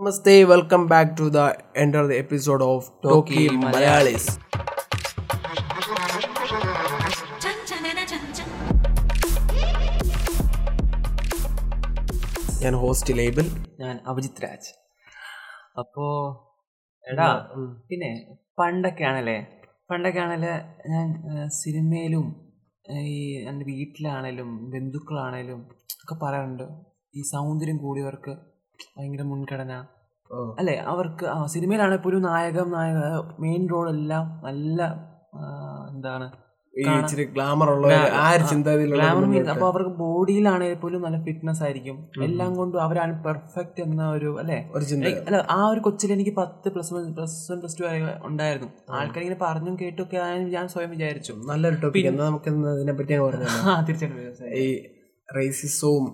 Namaste, welcome back to the another the episode of talkie Malayalees ഞാൻ host ലേബിൾ ഞാൻ അഭിജിത് രാജ്. അപ്പോ എടാ പിന്നെ പണ്ടൊക്കെ ആണല്ലേ പണ്ടൊക്കെ ആണല്ലേ ഞാൻ സിനിമയിലും ഈ എന്റെ വീട്ടിലാണേലും ബന്ധുക്കളാണേലും ഒക്കെ പറയാറുണ്ട് ഈ സൗന്ദര്യം കൂടിയവർക്ക് ഭയങ്കര മുൻഗണന അല്ലെ? അവർക്ക് ആ സിനിമയിലാണെങ്കിൽ പോലും നായകം നായക മെയിൻ എല്ലാം നല്ല എന്താണ്? ഗ്ലാമർ അപ്പോൾ അവർക്ക് ബോഡിയിലാണെങ്കിൽ പോലും നല്ല ഫിറ്റ്നസ് ആയിരിക്കും. എല്ലാം കൊണ്ടും അവരാണ് പെർഫെക്റ്റ് എന്ന ഒരു അല്ലെ? അല്ല ആ ഒരു കൊച്ചിൽ എനിക്ക് പത്ത് plus one plus one plus two ഉണ്ടായിരുന്നു. ആൾക്കാർ ഇങ്ങനെ പറഞ്ഞും കേട്ടൊക്കെ ആയാലും ഞാൻ സ്വയം വിചാരിച്ചു. നല്ലൊരു ടോപ്പിക് എന്നാ നമുക്ക് ഇതിനെ പറ്റി തീർച്ചയായിട്ടും. ഈ റേസിസവും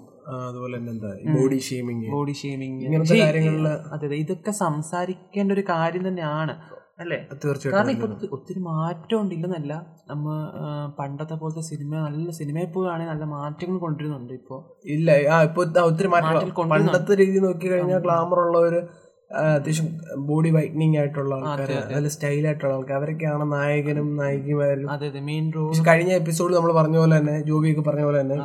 അതുപോലെ തന്നെ എന്താ ബോഡി ഷെയ്മിങ് ബോഡി ഷേമിങ് ഇങ്ങനത്തെ കാര്യങ്ങളിൽ അതെ അതെ ഇതൊക്കെ സംസാരിക്കേണ്ട ഒരു കാര്യം തന്നെയാണ് അല്ലേ? കാരണം തീർച്ചയായിട്ടും. ഇപ്പൊ ഒത്തിരി മാറ്റം ഉണ്ടില്ലെന്നല്ല നമ്മ പണ്ടത്തെ പോലത്തെ സിനിമ നല്ല സിനിമയിൽ പോവുകയാണെങ്കിൽ നല്ല മാറ്റങ്ങൾ കൊണ്ടുവരുന്നുണ്ട് ഇപ്പോ. ഇല്ല ആ ഇപ്പൊ ഒത്തിരി മാറ്റം. മാറ്റം പണ്ടത്തെ രീതി നോക്കി കഴിഞ്ഞാൽ ഗ്ലാമർ ഉള്ളവര് ആ, അത്യാവശ്യം ബോഡി വൈറ്റനിങ് ആയിട്ടുള്ള ആൾക്കാർ നല്ല സ്റ്റൈൽ ആയിട്ടുള്ള ആൾക്കാർ അവരൊക്കെയാണ് നായകനും നായികമാരും പക്ഷെ കഴിഞ്ഞ എപ്പിസോഡ് നമ്മൾ പറഞ്ഞ പോലെ തന്നെ ജോബിയൊക്കെ പറഞ്ഞ പോലെ തന്നെ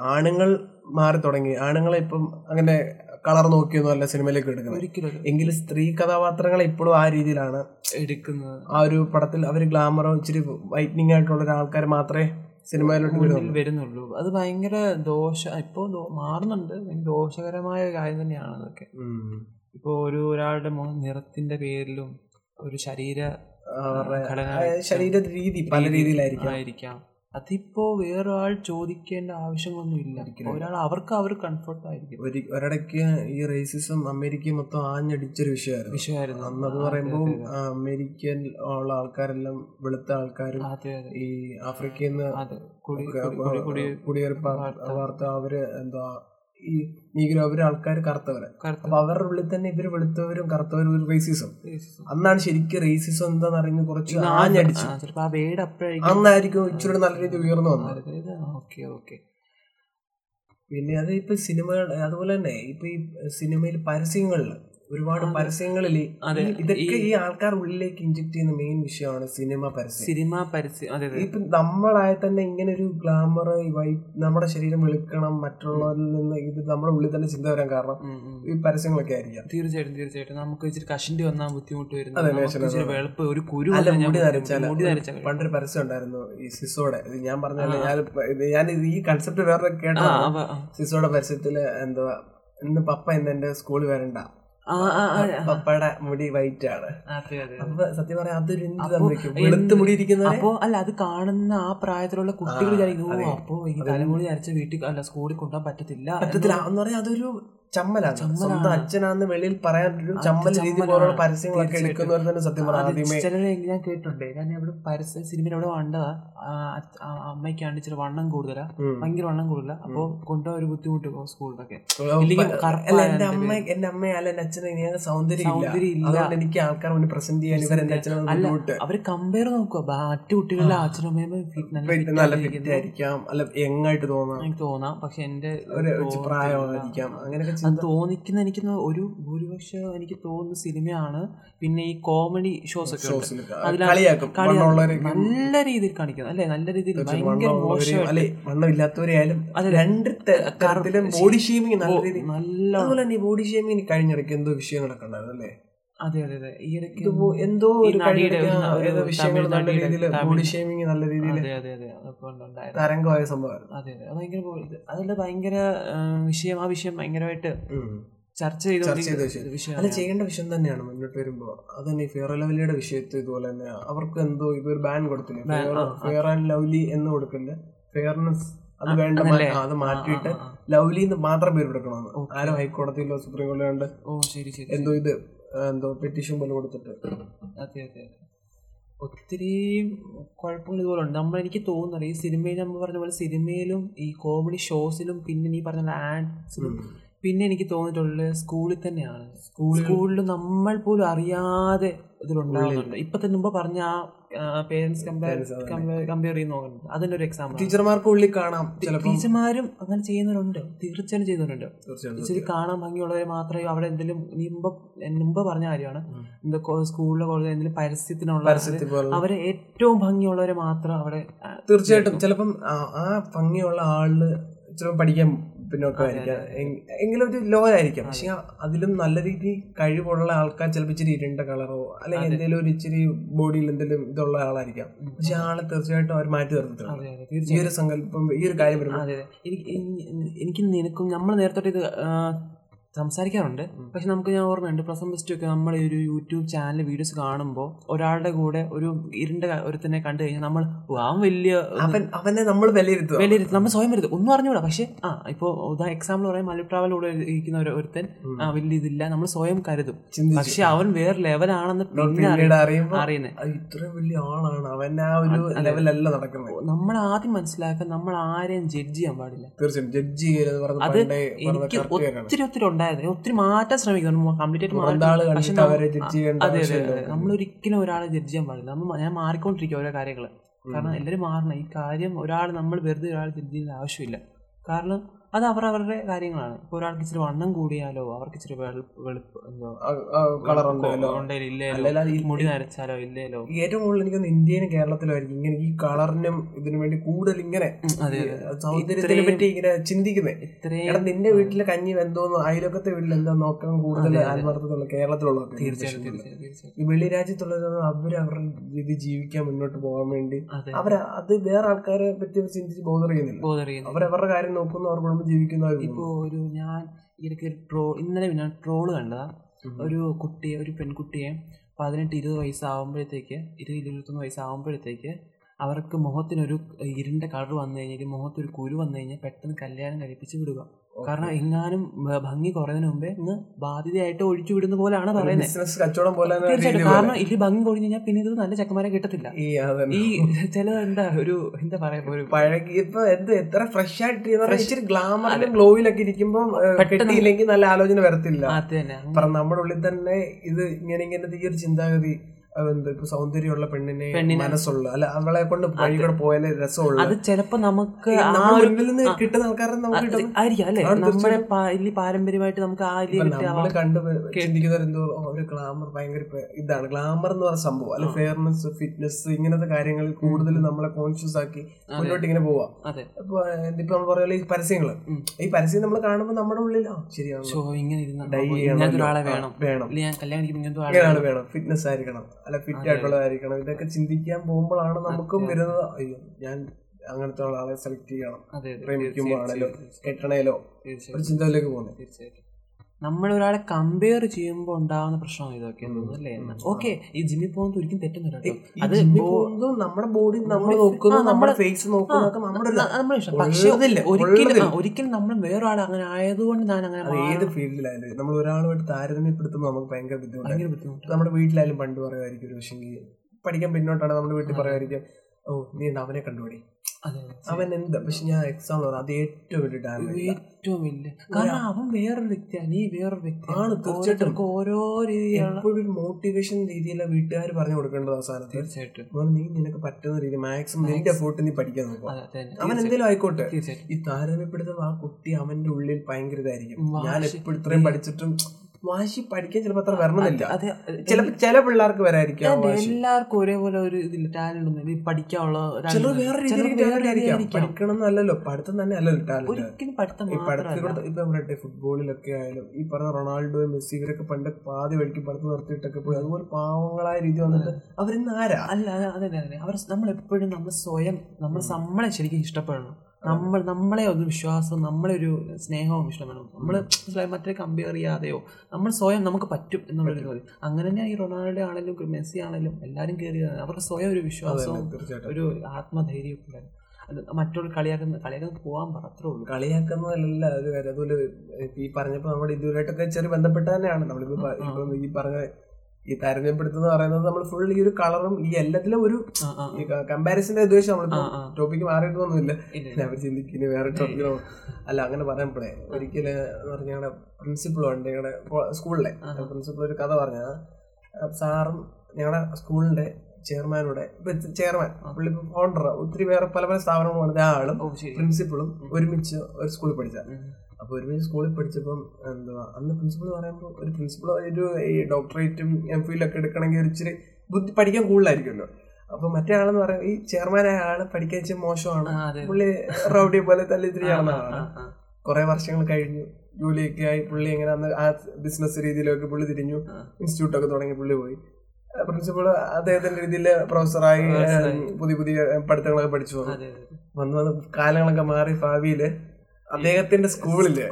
ആണുങ്ങൾ മാറി തുടങ്ങി. ആണുങ്ങളെ ഇപ്പം അങ്ങനെ കളർ നോക്കിയൊന്നും അല്ല സിനിമയിലേക്ക് എടുക്കുന്നത്. എങ്കിലും സ്ത്രീ കഥാപാത്രങ്ങളെ ഇപ്പോഴും ആ രീതിയിലാണ് എടുക്കുന്നത്. ആ ഒരു പടത്തിൽ അവർ ഗ്ലാമറോ ഇച്ചിരി വൈറ്റനിങ് ആയിട്ടുള്ള ആൾക്കാർ മാത്രമേ സിനിമയിലോട്ട് വരുന്നുള്ളൂ. അത് ഭയങ്കര ദോഷ ഇപ്പോ മാറുന്നുണ്ട്. ദോഷകരമായ കാര്യം തന്നെയാണ് അതൊക്കെ. ഇപ്പോൾ ഒരു ഒരാളുടെ നിറത്തിന്റെ പേരിലും ഒരു ശരീര ശരീര രീതി പല രീതിയിലായിരിക്കും. അതിപ്പോ വേറൊരാൾ ചോദിക്കേണ്ട ആവശ്യമൊന്നും ഇല്ല. ഒരാൾ അവർക്ക് അവർ കംഫർട്ട് ആയിരിക്കും ഒരു ഒരിടയ്ക്ക് ഈ റേസിസം അമേരിക്ക മൊത്തം ആഞ്ഞടിച്ചൊരു വിഷയമായിരുന്നു. വിഷയമായിരുന്നു. അന്നത് പറയുമ്പോൾ അമേരിക്കൻ ഉള്ള ആൾക്കാരെല്ലാം വെളുത്ത ആൾക്കാരും ഈ ആഫ്രിക്കയിൽ നിന്ന് അതെ. കുടി ഒക്കെ കുടി- കുടി- കുടി കുടിയേറിപ്പ വാർത്ത അവർ എന്താ ഈ നീഗ്രോ അവർ ആൾക്കാർ കറുത്തവരെ. കറുത്ത അപ്പൊ അവരുടെ ഉള്ളിൽ തന്നെ ഇവർ വെളുത്തവരും കറുത്തവരും ഒരു റേസിസം അന്നാണ് ശരിക്കും റേസിസം എന്താന്ന് അറിഞ്ഞ് കുറച്ച് ആഞ്ഞടിച്ചു. അന്നായിരിക്കും ഇച്ചിരി നല്ല രീതിയിൽ ഉയർന്നു വന്നത്. പിന്നെ അത് ഇപ്പൊ സിനിമകൾ അതുപോലെ തന്നെ ഇപ്പൊ ഈ സിനിമയിൽ പരസ്യങ്ങളിൽ ഒരുപാട് പരസ്യങ്ങളിൽ അതെ, ഇതൊക്കെ ഈ ആൾക്കാർ ഉള്ളിലേക്ക് ഇഞ്ചക്ട് ചെയ്യുന്ന മെയിൻ വിഷയമാണ് സിനിമ പരസ്യം. സിനിമ പരസ്യം. അതെ ഇപ്പൊ നമ്മളായ തന്നെ ഇങ്ങനെ ഒരു ഗ്ലാമർ നമ്മുടെ ശരീരം വെളുക്കണം മറ്റുള്ളവരിൽ നിന്ന് ഇത് നമ്മുടെ ഉള്ളിൽ തന്നെ ചിന്ത വരാൻ കാരണം. ഈ പരസ്യങ്ങളൊക്കെ ആയിരിക്കാം. തീർച്ചയായിട്ടും തീർച്ചയായിട്ടും. നമുക്ക് ഇച്ചിരി കഷണ്ടി വന്നാൽ ബുദ്ധിമുട്ട് വരുന്നത് വെളുപ്പ് ഒരു കുരു പണ്ടൊരു പരസ്യം ഉണ്ടായിരുന്നു ഈ സിസോടെ. ഇത് ഞാൻ പറഞ്ഞല്ലേ ഞാൻ ഞാൻ ഈ കൺസെപ്റ്റ് വേറെ കേട്ടോ സിസോടെ പരസ്യത്തിൽ എന്താ ഇന്ന് പപ്പ ഇന്ന് എന്റെ സ്കൂളിൽ വരണ്ട. പപ്പയുടെ മുടി വൈറ്റ് ആണ് അതെ അതെ. അപ്പൊ സത്യം പറയാം അതൊരു വെളുത്ത് മുടി ഇരിക്കുന്ന അപ്പോ അല്ല അത് കാണുന്ന ആ പ്രായത്തിലുള്ള കുട്ടികൾ വിചാരിക്കുന്നു അപ്പോ ഈ തലമുടി അരച്ച വീട്ടിൽ അല്ല സ്കൂളിൽ കൊണ്ടുപോകാൻ പറ്റത്തില്ല പറ്റത്തില്ല. എന്ന് പറയാൻ അതൊരു ചമ്മലാണ്. സ്വന്തം അച്ഛനാന്ന് വെളിയിൽ പറയാൻ ഒരു ചമ്മൽ രീതി. പോലുള്ള പരസ്യങ്ങളൊക്കെ. എടുക്കുന്നവർ തന്നെ സത്യം ആദ്യമേ ചിലരെ ഞാൻ കേട്ടിട്ടുണ്ട്. ഞാൻ ഇവിടെ പരസ്യ സിനിമയിൽ എവിടെ കണ്ടതാ അമ്മയ്ക്കാണ്ട് ഇച്ചിരി വണ്ണം കൂടുതലാ. ഭയങ്കര വണ്ണം കൂടുതലാ. അപ്പൊ കൊണ്ടുപോകാൻ ഒരു ബുദ്ധിമുട്ട് സ്കൂളിലൊക്കെ. അല്ല എന്റെ അമ്മ എന്റെ അമ്മയല്ല എന്റെ അച്ഛനെ ഞാൻ സൗന്ദര്യം. അതുകൊണ്ട് എനിക്ക് ആൾക്കാർ മുന്നിൽ പ്രസന്റ് ചെയ്യാൻ ഇവർ എന്റെ അച്ഛനെ ബുദ്ധിമുട്ട്. അവർ കമ്പയർ നോക്കുക മറ്റു കുട്ടികളുടെ അച്ഛനും അമ്മയും നല്ല. ഫിറ്റ് ആയിരിക്കാം. അല്ല യങ്ങായിട്ട് തോന്നാം. എനിക്ക് തോന്നാം. പക്ഷെ എന്റെ പ്രായമായിരിക്കാം അങ്ങനെയൊക്കെ അത് തോന്നിക്കുന്ന എനിക്ക് ഒരു ഭൂരിപക്ഷം എനിക്ക് തോന്നുന്ന സിനിമയാണ്. പിന്നെ ഈ കോമഡി ഷോസ് ഒക്കെ. നല്ല രീതിയിൽ കാണിക്കുന്നത് അല്ലെ? നല്ല രീതിയിൽ ഭയങ്കര വണ്ണമില്ലാത്തവരെയായാലും രണ്ട് ബോഡി ഷേമിങ് നല്ല രീതി. നല്ല അതുപോലെ തന്നെ ബോഡി ഷേമിങ് കഴിഞ്ഞിടയ്ക്ക് എന്തോ വിഷയം നടക്കണ്ടായിരുന്നു അല്ലേ? അതെ അതെ അതെ. ഈ ഇടയ്ക്ക് എന്തോ ഒരു വിഷയങ്ങൾ നല്ല രീതിയിൽ ബോഡി ഷേമിങ് നല്ല രീതിയിൽ തരംഗമായ സംഭവമായിരുന്നു. അതെ അതെ. ഭയങ്കര ഇത് ഭയങ്കര വിഷയം ആ വിഷയം ഭയങ്കരമായിട്ട്. ചർച്ച ചെയ്ത വിഷയം. അത് ചെയ്യേണ്ട വിഷയം തന്നെയാണ് മുന്നോട്ട് വരുമ്പോ. അത് തന്നെ ഫെയർ ലവ്ലിയുടെ വിഷയത്തിൽ ഇതുപോലെ തന്നെ അവർക്ക് എന്തോ ഇതൊരു ബാൻ കൊടുത്തില്ലേ? ഫെയർ ആൻഡ് ലവ്ലി എന്ന് കൊടുക്കില്ല ഫെയർനെസ് അത് വേണ്ട അതല്ലേ? അത് മാറ്റിയിട്ട്. ലവ്ലി എന്ന് മാത്രം പേര് കൊടുക്കണമെന്ന്. ആരും ഹൈക്കോടതിയിലോ സുപ്രീം കോടതിയിലോ ശരി ശരി എന്തോ ഇത് എന്തോ പെറ്റീഷൻ പോലെ കൊടുത്തിട്ട്. അതെ അതെ ഒത്തിരി കുഴപ്പങ്ങൾ ഇതുപോലെ ഉണ്ട്. നമ്മൾ എനിക്ക് തോന്നുന്നത് ഈ സിനിമയിൽ നമ്മൾ പറഞ്ഞ പോലെ സിനിമയിലും ഈ കോമഡി ഷോസിലും പിന്നെ നീ പറഞ്ഞ ആഡ്സിലും പിന്നെ എനിക്ക് തോന്നിയിട്ടുള്ളത് സ്കൂളിൽ തന്നെയാണ്. സ്കൂളിൽ നമ്മൾ പോലും അറിയാതെ ഇതിലുണ്ടാകുന്നുണ്ട് ഇപ്പൊ തന്നെ മുമ്പ് പറഞ്ഞ ആ പേരൻസ് കമ്പയർ കമ്പയർ ചെയ്ത് നോക്കുന്നുണ്ട് അതിന്റെ ഒരു എക്സാമ്പിൾ ടീച്ചർമാർക്ക് ഉള്ളിൽ കാണാം ടീച്ചർമാരും അങ്ങനെ ചെയ്യുന്നവരുണ്ട്. തീർച്ചയായും ചെയ്യുന്നവരുണ്ട്. ഇച്ചിരി കാണാൻ ഭംഗിയുള്ളവരെ മാത്രമേ അവിടെ എന്തെങ്കിലും മുമ്പ് മുമ്പ് പറഞ്ഞ കാര്യമാണ്. എന്താ സ്കൂളിലെ കോളേജിലോ എന്തെങ്കിലും പരസ്യത്തിനുള്ള അവരെ ഏറ്റവും ഭംഗിയുള്ളവരെ മാത്രം അവിടെ തീർച്ചയായിട്ടും. ചിലപ്പം ആ- ആ ഭംഗിയുള്ള ആളിൽ ചിലപ്പോൾ പഠിക്കാൻ പിന്നോക്കമായിരിക്കാം ആയിരിക്കാം എങ്കിലും ഒരു ലോ ആയിരിക്കാം പക്ഷെ അതിലും നല്ല രീതിയിൽ കഴിവുള്ള ആൾക്കാർ ചിലപ്പോൾ ഇച്ചിരി ഇരുണ്ട കളറോ അല്ലെങ്കിൽ എന്തെങ്കിലും ഒരു ഇച്ചിരി ബോഡിയിൽ എന്തെങ്കിലും ഇതുള്ള ആളായിരിക്കാം. പക്ഷെ ആളെ തീർച്ചയായിട്ടും അവർ മാറ്റി നിർത്തിട്ടുണ്ട് ഈ ഒരു സങ്കല്പം ഈ ഒരു കാര്യം എനിക്ക് നിനക്കും നമ്മൾ നേരത്തെ ഇത് സംസാരിക്കാറുണ്ട്. പക്ഷെ നമുക്ക് ഞാൻ ഓർമ്മയുണ്ട് പ്ലസ് വൺ പ്ലസ് ടു ഒക്കെ നമ്മൾ ഒരു യൂട്യൂബ് ചാനൽ വീഡിയോസ് കാണുമ്പോൾ ഒരാളുടെ കൂടെ ഒരു ഇരുണ്ട ഒരുത്തനെ കണ്ടു കഴിഞ്ഞാൽ നമ്മൾ ആ അവൻ വലിയ അവനെ നമ്മൾ വിലയിരുത്തും വിലയിരുത്തും. നമ്മൾ സ്വയം വരുത്തും ഒന്നും അറിഞ്ഞൂടാ പക്ഷെ ആ ഇപ്പോൾ ഉദാ എക്സാമ്പിൾ പറയാൻ മലപ്രാവലൂടെ ഇരിക്കുന്ന ഒരു ഒരുത്തൻ ആ വലിയ ഇതില്ല. നമ്മൾ സ്വയം കരുതും. പക്ഷെ അവൻ വേറെ ലെവലാണെന്ന് പിന്നെ അറിയുന്നത് ഇത്രയും വലിയ ആളാണ് അവൻ. ആ ഒരു ലെവലല്ല നടക്കുന്നത്. നമ്മൾ ആദ്യം മനസ്സിലാക്കാൻ നമ്മൾ ആരെയും ജഡ്ജ് ചെയ്യാൻ പാടില്ല. തീർച്ചയായും. ജഡ്ജ് ചെയ്യരുത് അത് എനിക്ക് ഒത്തിരി ഒത്തിരി ഉണ്ടായത് ഞാൻ ഒത്തിരി മാറ്റാൻ ശ്രമിക്കുന്നു കംപ്ലീറ്റ് ആയിട്ട് അതെ അതെ നമ്മൾ ഒരിക്കലും ഒരാളെ ജഡ്ജ് ചെയ്യാൻ പാടില്ല. നമ്മൾ ഞാൻ മാറിക്കൊണ്ടിരിക്കുക ഓരോ കാര്യങ്ങൾ കാരണം എല്ലാവരും മാറണം. ഈ കാര്യം ഒരാൾ നമ്മൾ വെറുതെ ഒരാൾ ജഡ്ജ് ചെയ്യുന്ന ആവശ്യമില്ല. കാരണം അത് അവർ അവരുടെ കാര്യങ്ങളാണ്. ഇപ്പോൾ ഒരാൾക്ക് ഇച്ചിരി വണ്ണം കൂടിയാലോ അവർക്ക് ഇച്ചിരി വെളുപ്പ് എന്തോ മുടി നരച്ചാലോ ഇല്ലല്ലോ ഏറ്റവും കൂടുതൽ എനിക്കൊന്ന് ഇന്ത്യയിലും കേരളത്തിലോ ആയിരിക്കും ഇങ്ങനെ ഈ കളറിനും ഇതിനു വേണ്ടി കൂടുതൽ ഇങ്ങനെ സൗന്ദര്യത്തിനെ പറ്റി ഇങ്ങനെ ചിന്തിക്കുന്നേ. ഇത്രയും എടാ നിന്റെ വീട്ടിലെ കഞ്ഞി എന്തോന്ന് അയലൊക്കത്തെ വീട്ടിൽ എന്താ നോക്കാൻ കൂടുതൽ ആത്മാർത്ഥത്തുള്ള കേരളത്തിലുള്ള തീർച്ചയായും തീർച്ചയായും തീർച്ചയായും ഈ വെളി രാജ്യത്തുള്ളത് അവർ അവരുടെ രീതി ജീവിക്കാൻ മുന്നോട്ട് പോകാൻ വേണ്ടി അവർ അത് വേറെ ആൾക്കാരെ പറ്റി അവർ ചിന്തിച്ച് ബോധർ ചെയ്യുന്നില്ല. അവരവരുടെ കാര്യം നോക്കുന്നു അവർ കുടുംബം ജീവിക്കുന്നവർ ഇപ്പോൾ ഒരു ഞാൻ ഇടയ്ക്ക് ഒരു ട്രോ ഇന്നലെ ഞാൻ ട്രോൾ കണ്ടതാ. ഒരു കുട്ടിയെ ഒരു പെൺകുട്ടിയെ പതിനെട്ട് ഇരുപത് വയസ്സാകുമ്പോഴത്തേക്ക് ഇരുപത് ഇരുപത്തൊന്ന് വയസ്സാകുമ്പോഴത്തേക്ക് അവർക്ക് മുഖത്തിനൊരു ഇരുണ്ട കളർ വന്നു കഴിഞ്ഞാൽ മുഖത്തൊരു കുരു വന്നു കഴിഞ്ഞാൽ പെട്ടെന്ന് കല്യാണം കഴിപ്പിച്ച് വിടുക. കാരണം എങ്ങാനും ഭംഗി കുറയുന്നതിന് മുമ്പേ ഇന്ന് ബാധ്യതയായിട്ട് ഒഴിച്ചു വിടുന്ന പോലെയാണ് പറയുന്നത് കച്ചവടം പോലെ തീർച്ചയായിട്ടും. കാരണം ഇതിൽ ഭംഗി കൊഴിഞ്ഞു കഴിഞ്ഞാൽ പിന്നെ ഇത് നല്ല ചെക്കന്മാരെ കിട്ടത്തില്ല. ഈ ചില എന്താ ഒരു എന്താ പറയാ ഒരു പഴകി ഇപ്പൊ എന്ത് എത്ര ഫ്രഷ് ആയിട്ട് ഗ്ലാമറിലും ഗ്ലോയിലൊക്കെ ഇരിക്കുമ്പോൾ കെട്ടിയില്ലെങ്കിൽ നല്ല ആലോചന വരത്തില്ല. അത് തന്നെ. നമ്മുടെ ഉള്ളിൽ തന്നെ ഇത് ഇങ്ങനെ ഇങ്ങനെ ഈ ഒരു ചിന്താഗതി ഇപ്പൊ സൗന്ദര്യമുള്ള പെണ്ണിനെ മനസ്സുള്ള അല്ല അവളെ കൊണ്ട് വഴി കൂടെ പോയാലേ രസമുള്ള. അത് ചിലപ്പോ നമുക്ക് മുന്നിൽ നിന്ന് കിട്ടുന്ന ആൾക്കാരെ നമുക്ക് അത് ആയിരിക്കും അല്ലേ? നമ്മുടെ പാരമ്പര്യമായിട്ട് നമുക്ക് കണ്ട് "ഓ, ഒരു ഗ്ലാമർ ഭയങ്കര ഇതാണ്. ഗ്ലാമർ എന്ന് പറഞ്ഞ സംഭവം അല്ലെ ഫെയർനെസ് ഫിറ്റ്നസ് ഇങ്ങനത്തെ കാര്യങ്ങൾ കൂടുതൽ നമ്മളെ കോൺഷ്യസ് ആക്കി മുന്നോട്ട് ഇങ്ങനെ പോവാം. ഇപ്പൊ ഇപ്പൊ നമ്മൾ പറയുന്നത് ഈ പരസ്യങ്ങൾ. ഈ പരസ്യം നമ്മൾ കാണുമ്പോൾ നമ്മുടെ ഉള്ളിൽ ശരിയാണ് ഡൈ ചെയ്യണം വേണം. വേണം. വേണം. ഫിറ്റ്നസ് ആയിരിക്കണം. അല്ല ഫിറ്റ് ആയിട്ടുള്ളതായിരിക്കണം. ഇതൊക്കെ ചിന്തിക്കാൻ പോകുമ്പോഴാണ് നമുക്കും വരുന്നത്. അയ്യോ ഞാൻ അങ്ങനത്തെ ആളെ സെലക്ട് ചെയ്യണം. ആണല്ലോ കെട്ടണേലോ ഒരു ചിന്തയിലേക്ക് പോകുന്നത്. തീർച്ചയായും നമ്മൾ ഒരാളെ കമ്പയർ ചെയ്യുമ്പോൾ ഉണ്ടാവുന്ന പ്രശ്നം ഇതൊക്കെ. അല്ലേ? ഓക്കെ ഈ ജിമ്മിൽ പോകുന്നത് ഒരിക്കലും തെറ്റുന്നില്ല അത് നമ്മുടെ ബോഡി നമ്മൾ നോക്കുന്നു നമ്മുടെ ഫേസ് നോക്കുന്നു പക്ഷേ ഒരിക്കലും ഒരിക്കലും നമ്മൾ വേറൊരാൾ അങ്ങനെ ആയതുകൊണ്ട് ഞാൻ അങ്ങനെ ഏത്. ഫീൽഡിലായാലും നമ്മൾ ഒരാളുമായിട്ട് താരതമ്യപ്പെടുത്തുമ്പോൾ നമുക്ക് ഭയങ്കര ബുദ്ധിമുട്ട് നമ്മുടെ വീട്ടിലായാലും പണ്ട് പറയുമായിരിക്കും ഒരു പക്ഷേ പഠിക്കാൻ പിന്നോട്ടാണ് നമ്മുടെ വീട്ടിൽ പറയുമായിരിക്കും ഓ നീ അവനെ കണ്ടുപിടി. അവൻ എന്താ? പക്ഷെ ഞാൻ എക്സാം പറഞ്ഞു അത് ഏറ്റവും വലിയ ഡാമേജ് ഏറ്റവും വലിയ. കാരണം അവൻ വേറൊരു വ്യക്തിയാണ്. നീ വേറൊരു വ്യക്തിയാണ് തീർച്ചയായിട്ടും. ഓരോ രീതിയാണ് എപ്പോഴും മോട്ടിവേഷൻ രീതിയിലെ വീട്ടുകാർ പറഞ്ഞു കൊടുക്കേണ്ടത് അവസാനം. തീർച്ചയായിട്ടും. നീ നിനക്ക് പറ്റുന്ന രീതി മാക്സിമം നിന്റെ എഫോർട്ട് നീ പഠിക്കാൻ നോക്കും. അവൻ എന്തെങ്കിലും ആയിക്കോട്ടെ. ഈ താരതമ്യപ്പെടുത്തുന്ന ആ കുട്ടി അവന്റെ ഉള്ളിൽ ഭയങ്കര ഇതായിരിക്കും. ഞാൻ ഇപ്പോൾ എപ്പോഴും ഇത്രയും പഠിച്ചിട്ടും വാശി പഠിക്കാൻ ചിലപ്പോ അത്ര വരണമെന്നില്ല. അതെ. ചിലപ്പോ ചില പിള്ളേർക്ക് വരായിരിക്കാം എല്ലാവർക്കും ഒരേപോലെ ഒരു ഇതില്ല ടാലന്റ് ഒന്നും പഠിക്കാനുള്ള ചിലർ വേറെ രീതിയിൽ. പഠിക്കണം എന്നല്ലല്ലോ. പഠിത്തം തന്നെ അല്ലല്ലോ ടാലന്റ് ഒരിക്കലും പഠിത്തം ഇപ്പൊ പറയട്ടെ ഫുട്ബോളിലൊക്കെ ആയാലും ഈ പറഞ്ഞ റൊണാൾഡോ മെസ്സി ഇവരൊക്കെ പണ്ട് പാതി വഴിക്ക് പഠിത്തം നിർത്തിയിട്ടൊക്കെ പോയി. അതുപോലെ പാവങ്ങളായ രീതി വന്നിട്ട് അവരിന്ന് ആരാ? അല്ല അതെ അതെ അവർ നമ്മൾ എപ്പോഴും നമ്മൾ സ്വയം നമ്മൾ നമ്മളെ ശരിക്കും ഇഷ്ടപ്പെടണം. നമ്മൾ നമ്മളെ ഒരു വിശ്വാസം നമ്മളെ ഒരു സ്നേഹവും ഇഷ്ടപ്പെടണം നമ്മൾ മറ്റേ കമ്പയർ ചെയ്യാതെയോ നമ്മൾ സ്വയം നമുക്ക് പറ്റും എന്നുള്ളൊരു മതി അങ്ങനെ തന്നെ ഈ റൊണാൾഡോ ആണെങ്കിലും മെസ്സി ആണെങ്കിലും എല്ലാവരും കയറി അവരുടെ സ്വയം ഒരു വിശ്വാസവും ഒരു ആത്മധൈര്യവും ഉണ്ടായിരുന്നു. മറ്റുള്ള കളിയാക്കുന്ന കളിയാക്കുന്ന പോകാൻ മാത്രമേ ഉള്ളൂ. കളിയാക്കുന്നതല്ല അത് അതുപോലെ ഈ പറഞ്ഞപ്പോ നമ്മുടെ ഇതുവരായിട്ടൊക്കെ ചെറിയ ബന്ധപ്പെട്ട തന്നെയാണ്. നമ്മളിപ്പോ പ- ഈ പറഞ്ഞ ഈ താരതമ്യപ്പെടുത്തുന്ന പറയുന്നത് നമ്മൾ ഫുൾ ഈ ഒരു കളറും ഈ എല്ലാത്തിലും ഒരു കമ്പാരിസന്റെ ഉദ്ദേശം ആ. ടോപ്പിക്ക് മാറിയിട്ടൊന്നുമില്ല അവർ ചിന്തിക്കുന്നു വേറെ ടോപ്പിക്കോ അല്ല അങ്ങനെ പറയാൻ ഒരിക്കലും എന്ന് പറഞ്ഞ ഞങ്ങളുടെ പ്രിൻസിപ്പൾ ഉണ്ട് ഞങ്ങളുടെ സ്കൂളിലെ പ്രിൻസിപ്പൾ ഒരു കഥ പറഞ്ഞ സാറും ഞങ്ങളുടെ സ്കൂളിന്റെ ചെയർമാനോടെ ചെയർമാൻ പുള്ളി ഫൗണ്ടർ ഒത്തിരി വേറെ പല പല സ്ഥാപനങ്ങളും ആ ആളും പ്രിൻസിപ്പളും ഒരുമിച്ച് ഒരു സ്കൂളിൽ പഠിച്ച ഉം. അപ്പൊ ഒരുമിച്ച് സ്കൂളിൽ പഠിച്ചപ്പം എന്തുവാ അന്ന് പ്രിൻസിപ്പൾ പറയുമ്പോൾ ഒരു പ്രിൻസിപ്പൾ ഒരു ഈ ഡോക്ടറേറ്റും എം ഫിലൊക്കെ എടുക്കണമെങ്കിൽ ഒരു ഇച്ചിരി ബുദ്ധി പഠിക്കാൻ കൂടുതലായിരിക്കുമല്ലോ. അപ്പൊ മറ്റേ ആളെന്ന് പറയാം ഈ ചെയർമാനായ ആൾ പഠിക്കാൻ ഇച്ചിരി മോശമാണ്. പുള്ളി റൗഡി പോലെ തല്ലിത്തിരി ആ, നടന്ന ആളാണ്. കുറെ വർഷങ്ങൾ കഴിഞ്ഞു ജോലിയൊക്കെ ആയി പുള്ളി എങ്ങനെ അന്ന് ആ ബിസിനസ് രീതിയിലൊക്കെ പുള്ളി തിരിഞ്ഞു ഇൻസ്റ്റിറ്റ്യൂട്ടൊക്കെ ഇൻസ്റ്റിറ്റ്യൂട്ട് ഒക്കെ തുടങ്ങി പുള്ളി പോയി. പ്രിൻസിപ്പൾ അദ്ദേഹത്തിന്റെ രീതിയിൽ പ്രൊഫസറായി. പുതിയ പുതിയ പഠിത്തങ്ങളൊക്കെ പഠിച്ചു വന്ന് വന്ന് കാലങ്ങളൊക്കെ മാറി ഭാവിയിൽ അദ്ദേഹത്തിന്റെ സ്കൂളിൽ.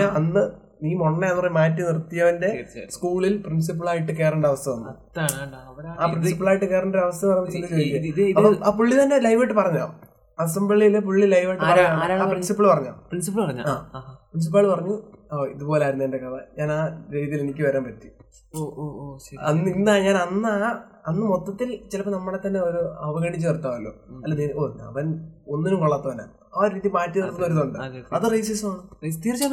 അന്ന് നീ മൊണ്ണ എന്ന് പറഞ്ഞ് മാറ്റി നിർത്തിയവന്റെ സ്കൂളിൽ സ്കൂളിൽ പ്രിൻസിപ്പളായിട്ട് കയറേണ്ട അവസ്ഥ വന്നു. അതാണ് കണ്ടോ ആയിട്ട് ആ പ്രിൻസിപ്പളായിട്ട് കയറേണ്ട അവസ്ഥ ആ പുള്ളി തന്നെ ലൈവായിട്ട് പറഞ്ഞോ? അസംബ്ലിയിലെ പുള്ളി ലൈവായിട്ട്. ആ പ്രിൻസിപ്പൾ പറഞ്ഞോ? പ്രിൻസിപ്പൾ പറഞ്ഞു? ആ. പ്രിൻസിപ്പാൾ പറഞ്ഞു ഓ ഇതുപോലായിരുന്നു എന്റെ കഥ. ഞാൻ ആ രീതിയിൽ എനിക്ക് വരാൻ പറ്റി. അന്ന് ഇന്നാ ഞാൻ അന്ന് ആ അന്ന് മൊത്തത്തിൽ ചിലപ്പോ നമ്മളെ തന്നെ ഒരു അവഗണിച്ച് നിർത്താമല്ലോ. അല്ല ഓ അവൻ ഒന്നിനും കൊള്ളാത്തവനാ. ആ ഒരു രീതി മാറ്റി നിർത്തുന്ന ഒരു ഇതുണ്ട്. അതെ റേസിസമാണ്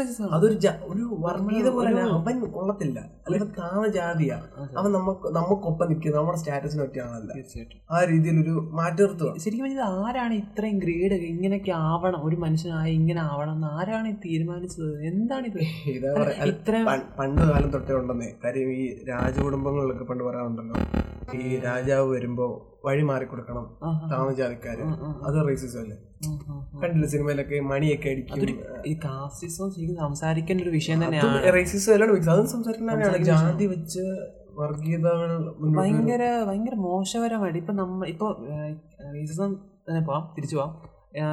രസമാണ്. അതൊരു ഒരു വർഗീയത പോലെ അവൻ കൊള്ളത്തില്ല. അല്ലെങ്കിൽ താണ ജാതിയാ. അവൻ നമുക്ക് നമുക്കൊപ്പം നിൽക്കുക നമ്മുടെ സ്റ്റാറ്റസിന് പറ്റിയാണല്ല തീർച്ചയായിട്ടും. ആ രീതിയിൽ ഒരു മാറ്റി നിർത്തുക ശരിക്കും ആരാണ് ഇത്രയും ഗ്രേഡ് ഇങ്ങനെയൊക്കെ ആവണം? ഒരു മനുഷ്യനായി ഇങ്ങനെ ആവണം എന്ന് ആരാണ് തീരുമാനിച്ചത്? എന്താണ് ഇത്? പറയാ. ഇത്ര പണ്ട് കാലം തൊട്ടേ ഉണ്ടെന്നേ. കാര്യം ഈ രാജകുടുംബങ്ങളിലൊക്കെ പണ്ട് പറയാറുണ്ടല്ലോ. ഈ രാജാവ് വരുമ്പോ വഴി മാറി കൊടുക്കണം താമസ ജാതിക്കാര് അത് റേസിസം അല്ലേ. കണ്ടില്ല സിനിമയിലൊക്കെ മണിയൊക്കെ അടിക്കും. ഈ കാസ്റ്റിസം ശരിക്കും സംസാരിക്കേണ്ട ഒരു വിഷയം തന്നെയാണ്. റേസിസം എല്ലാം മിക്സ് അതും സംസാരിക്കുന്ന ജാതി വെച്ച് വർഗീയതകൾ ഭയങ്കര ഭയങ്കര മോശപരമായിട്ട് ഇപ്പൊ നമ്മ ഇപ്പൊ റേസിസം തന്നെ പോവാം. തിരിച്ചു പോവാം.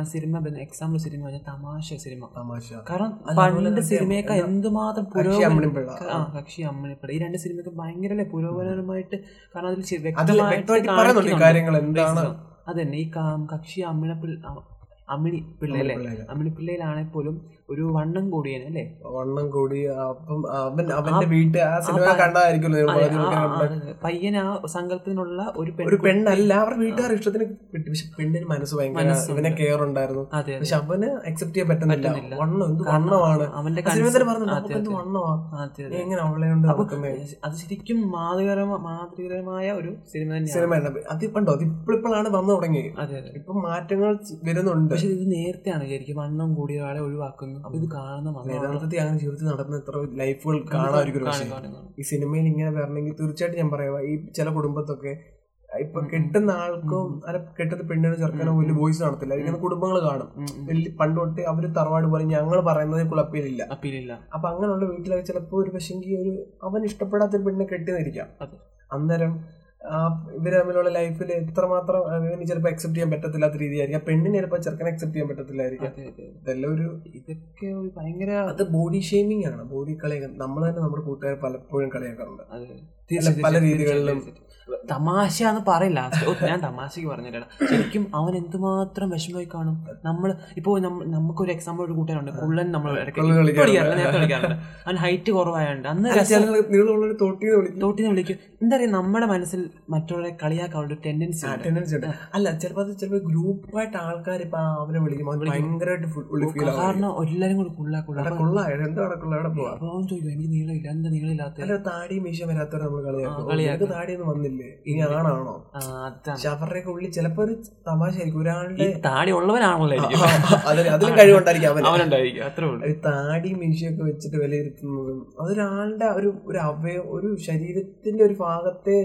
സിനിമ എക്സാമ്പിൾ സിനിമ പറഞ്ഞാൽ തമാശ സിനിമ. തമാശ. കാരണം പണ്ട് സിനിമയൊക്കെ എന്തുമാത്രം പുരോഗമനം. ആ കക്ഷി അമ്മണിപ്പിള്ള. ഈ രണ്ട് സിനിമയൊക്കെ ഭയങ്കര പുരോഗമനമായിട്ട് കാരണം അതിൽ കാര്യങ്ങൾ എന്താണ്. അതന്നെ. ഈ കക്ഷി അമ്മിണപ്പിള്ള അമ്മിണി പിള്ളയിലെ അല്ലേ പിള്ളേര്. അമ്മിണിപ്പിള്ളയിലാണെങ്കിൽ പോലും ഒരു വണ്ണം കൂടിയൻ അല്ലേ? വണ്ണം കൂടി. അപ്പം അവൻ അവന്റെ വീട്ടിൽ ആ സിനിമ കണ്ടായിരിക്കും പയ്യൻ ആ സങ്കല്പത്തിനുള്ള ഒരു ഒരു പെണ്ണല്ല അവരുടെ വീട്ടുകാർ ഇഷ്ടത്തിന് കിട്ടി. പക്ഷെ പെണ്ണിന് മനസ്സ് ഭയങ്കര. ഇവനെ കെയർ ഉണ്ടായിരുന്നു. പക്ഷെ അവന് അക്സെപ്റ്റ് ചെയ്യാൻ പറ്റുന്നില്ല. വണ്ണം എന്ത് വണ്ണമാണ്? അവന്റെ ആ സിനിമയിൽ തന്നെ concept- പറഞ്ഞു അതെ, നമുക്ക് എന്ത് അതെ. വണ്ണമാ? അതെ നീ അതെ. എങ്ങനെ അവളെ കൊണ്ട് അത് ശരിക്കും മാതൃകരമായ മാതൃകരമായ ഒരു സിനിമ സിനിമ അത് പണ്ടോ അത് ഇപ്പോഴിപ്പോഴാണ് വന്നു തുടങ്ങി അതെ അതെ. ഇപ്പൊ മാറ്റങ്ങൾ വരുന്നുണ്ട്. പക്ഷെ ഇത് നേരത്തെയാണ് ശരിക്കും വണ്ണം കൂടിയ ഒഴിവാക്കുന്നു. അപ്പൊ ഇത് കാണുന്ന യഥാർത്ഥത്തിൽ അങ്ങനെ ജീവിതത്തിൽ നടന്ന എത്ര ലൈഫുകൾ കാണാമായിരിക്കും. ഈ സിനിമയിൽ ഇങ്ങനെ വരണമെങ്കിൽ തീർച്ചയായിട്ടും ഞാൻ പറയാം. ഈ ചില കുടുംബത്തൊക്കെ ഇപ്പൊ കെട്ടുന്ന ആൾക്കും അല്ല കെട്ടുന്ന പെണ്ണിനും ചെറുക്കനോ വലിയ വോയിസ് നടത്തില്ല ഇങ്ങനെ കുടുംബങ്ങൾ കാണും. വലിയ പണ്ട് തൊട്ട് അവർ തറവാട് പോലെ ഞങ്ങൾ പറയുന്നത് കുഴപ്പമില്ല അപ്പീലില്ല. അപ്പൊ അങ്ങനെയുള്ള വീട്ടിലൊക്കെ ചിലപ്പോ ഒരു പക്ഷെങ്കിൽ ഒരു അവൻ ഇഷ്ടപ്പെടാത്ത ഒരു പെണ്ണിനെ കെട്ടിന്നിരിക്കാം. അന്നേരം ആ ഇവർ തമ്മിലുള്ള ലൈഫിൽ എത്രമാത്രം അവന് ചിലപ്പോൾ അക്സെപ്റ്റ് ചെയ്യാൻ പറ്റത്തില്ലാത്ത രീതിയായിരിക്കും. പെണ്ണിനെ ചിലപ്പോൾ ചെറുക്കനെ അക്സെപ്റ്റ് ചെയ്യാൻ പറ്റത്തില്ലായിരിക്കും. ഇതെല്ലാം ഒരു ഇതൊക്കെ ഒരു ഭയങ്കര അത് ബോഡി ഷെയ്മിങ് ആണ്. ബോഡി കളിയാക്കാൻ നമ്മൾ തന്നെ നമ്മുടെ കൂട്ടുകാർ പലപ്പോഴും കളിയാക്കാറുണ്ട്. പല രീതികളിലും. തമാശ എന്ന് പറയില്ല. ഞാൻ തമാശക്ക് പറഞ്ഞിട്ട് ശരിക്കും അവൻ എന്തുമാത്രം വിഷമമായി കാണും. നമ്മൾ ഇപ്പോ നമുക്ക് ഒരു എക്സാമ്പിൾ ഒരു കൂട്ടുകാരുണ്ട്. കുള്ളൻ നമ്മൾ കളിക്കാറുണ്ട്. കളിക്കാറില്ല, നേരത്തെ കളിക്കാറുണ്ട്. അവൻ ഹൈറ്റ് കുറവായോണ്ട്. അന്ന് തോട്ടിന്ന് വിളിക്കും. തോട്ടിനെ വിളിക്കും. എന്താ പറയുക നമ്മുടെ മനസ്സിൽ മറ്റുള്ളവരെ കളിയാക്കാനുള്ള ഒരു ടെൻഡൻസി ഉണ്ട്. ടെൻഡൻസി ഉണ്ട്. അല്ല ചിലപ്പോ അത് ചിലപ്പോ ഗ്രൂപ്പായിട്ട് ആൾക്കാർ ഇപ്പൊ അവനെ വിളിക്കും. അവൻ ഭയങ്കരമായിട്ട് കാരണം എല്ലാരും കൂടി കുള്ള. കുള്ള അവിടെ കൊള്ള? അവിടെ പോവാ? അപ്പൊ ചോദിക്കും എനിക്ക് നീളമില്ല. എന്താ നീളമില്ലാത്ത? അല്ല താടിയും മീശ വരാത്തവരെ നമ്മൾ കളിയാക്കും. താടിയൊന്നും വന്നില്ലേ? ഇനി ആണാണോ? പക്ഷെ അവരുടെയൊക്കെ ഉള്ളിൽ ചിലപ്പോ ഒരു തമാശ ആയിരിക്കും ഒരാളുടെ താടി ഉള്ളവനാണല്ലോ അതിലും കഴിവുണ്ടായിരിക്കും അവനുണ്ടായിരിക്കും. അത്രേ ഉള്ളൂ. താടിയും മീശയൊക്കെ വെച്ചിട്ട് വിലയിരുത്തുന്നതും അതൊരാളുടെ ഒരു ഒരു അവയ ഒരു ശരീരത്തിന്റെ ഒരു ഭാഗത്തെ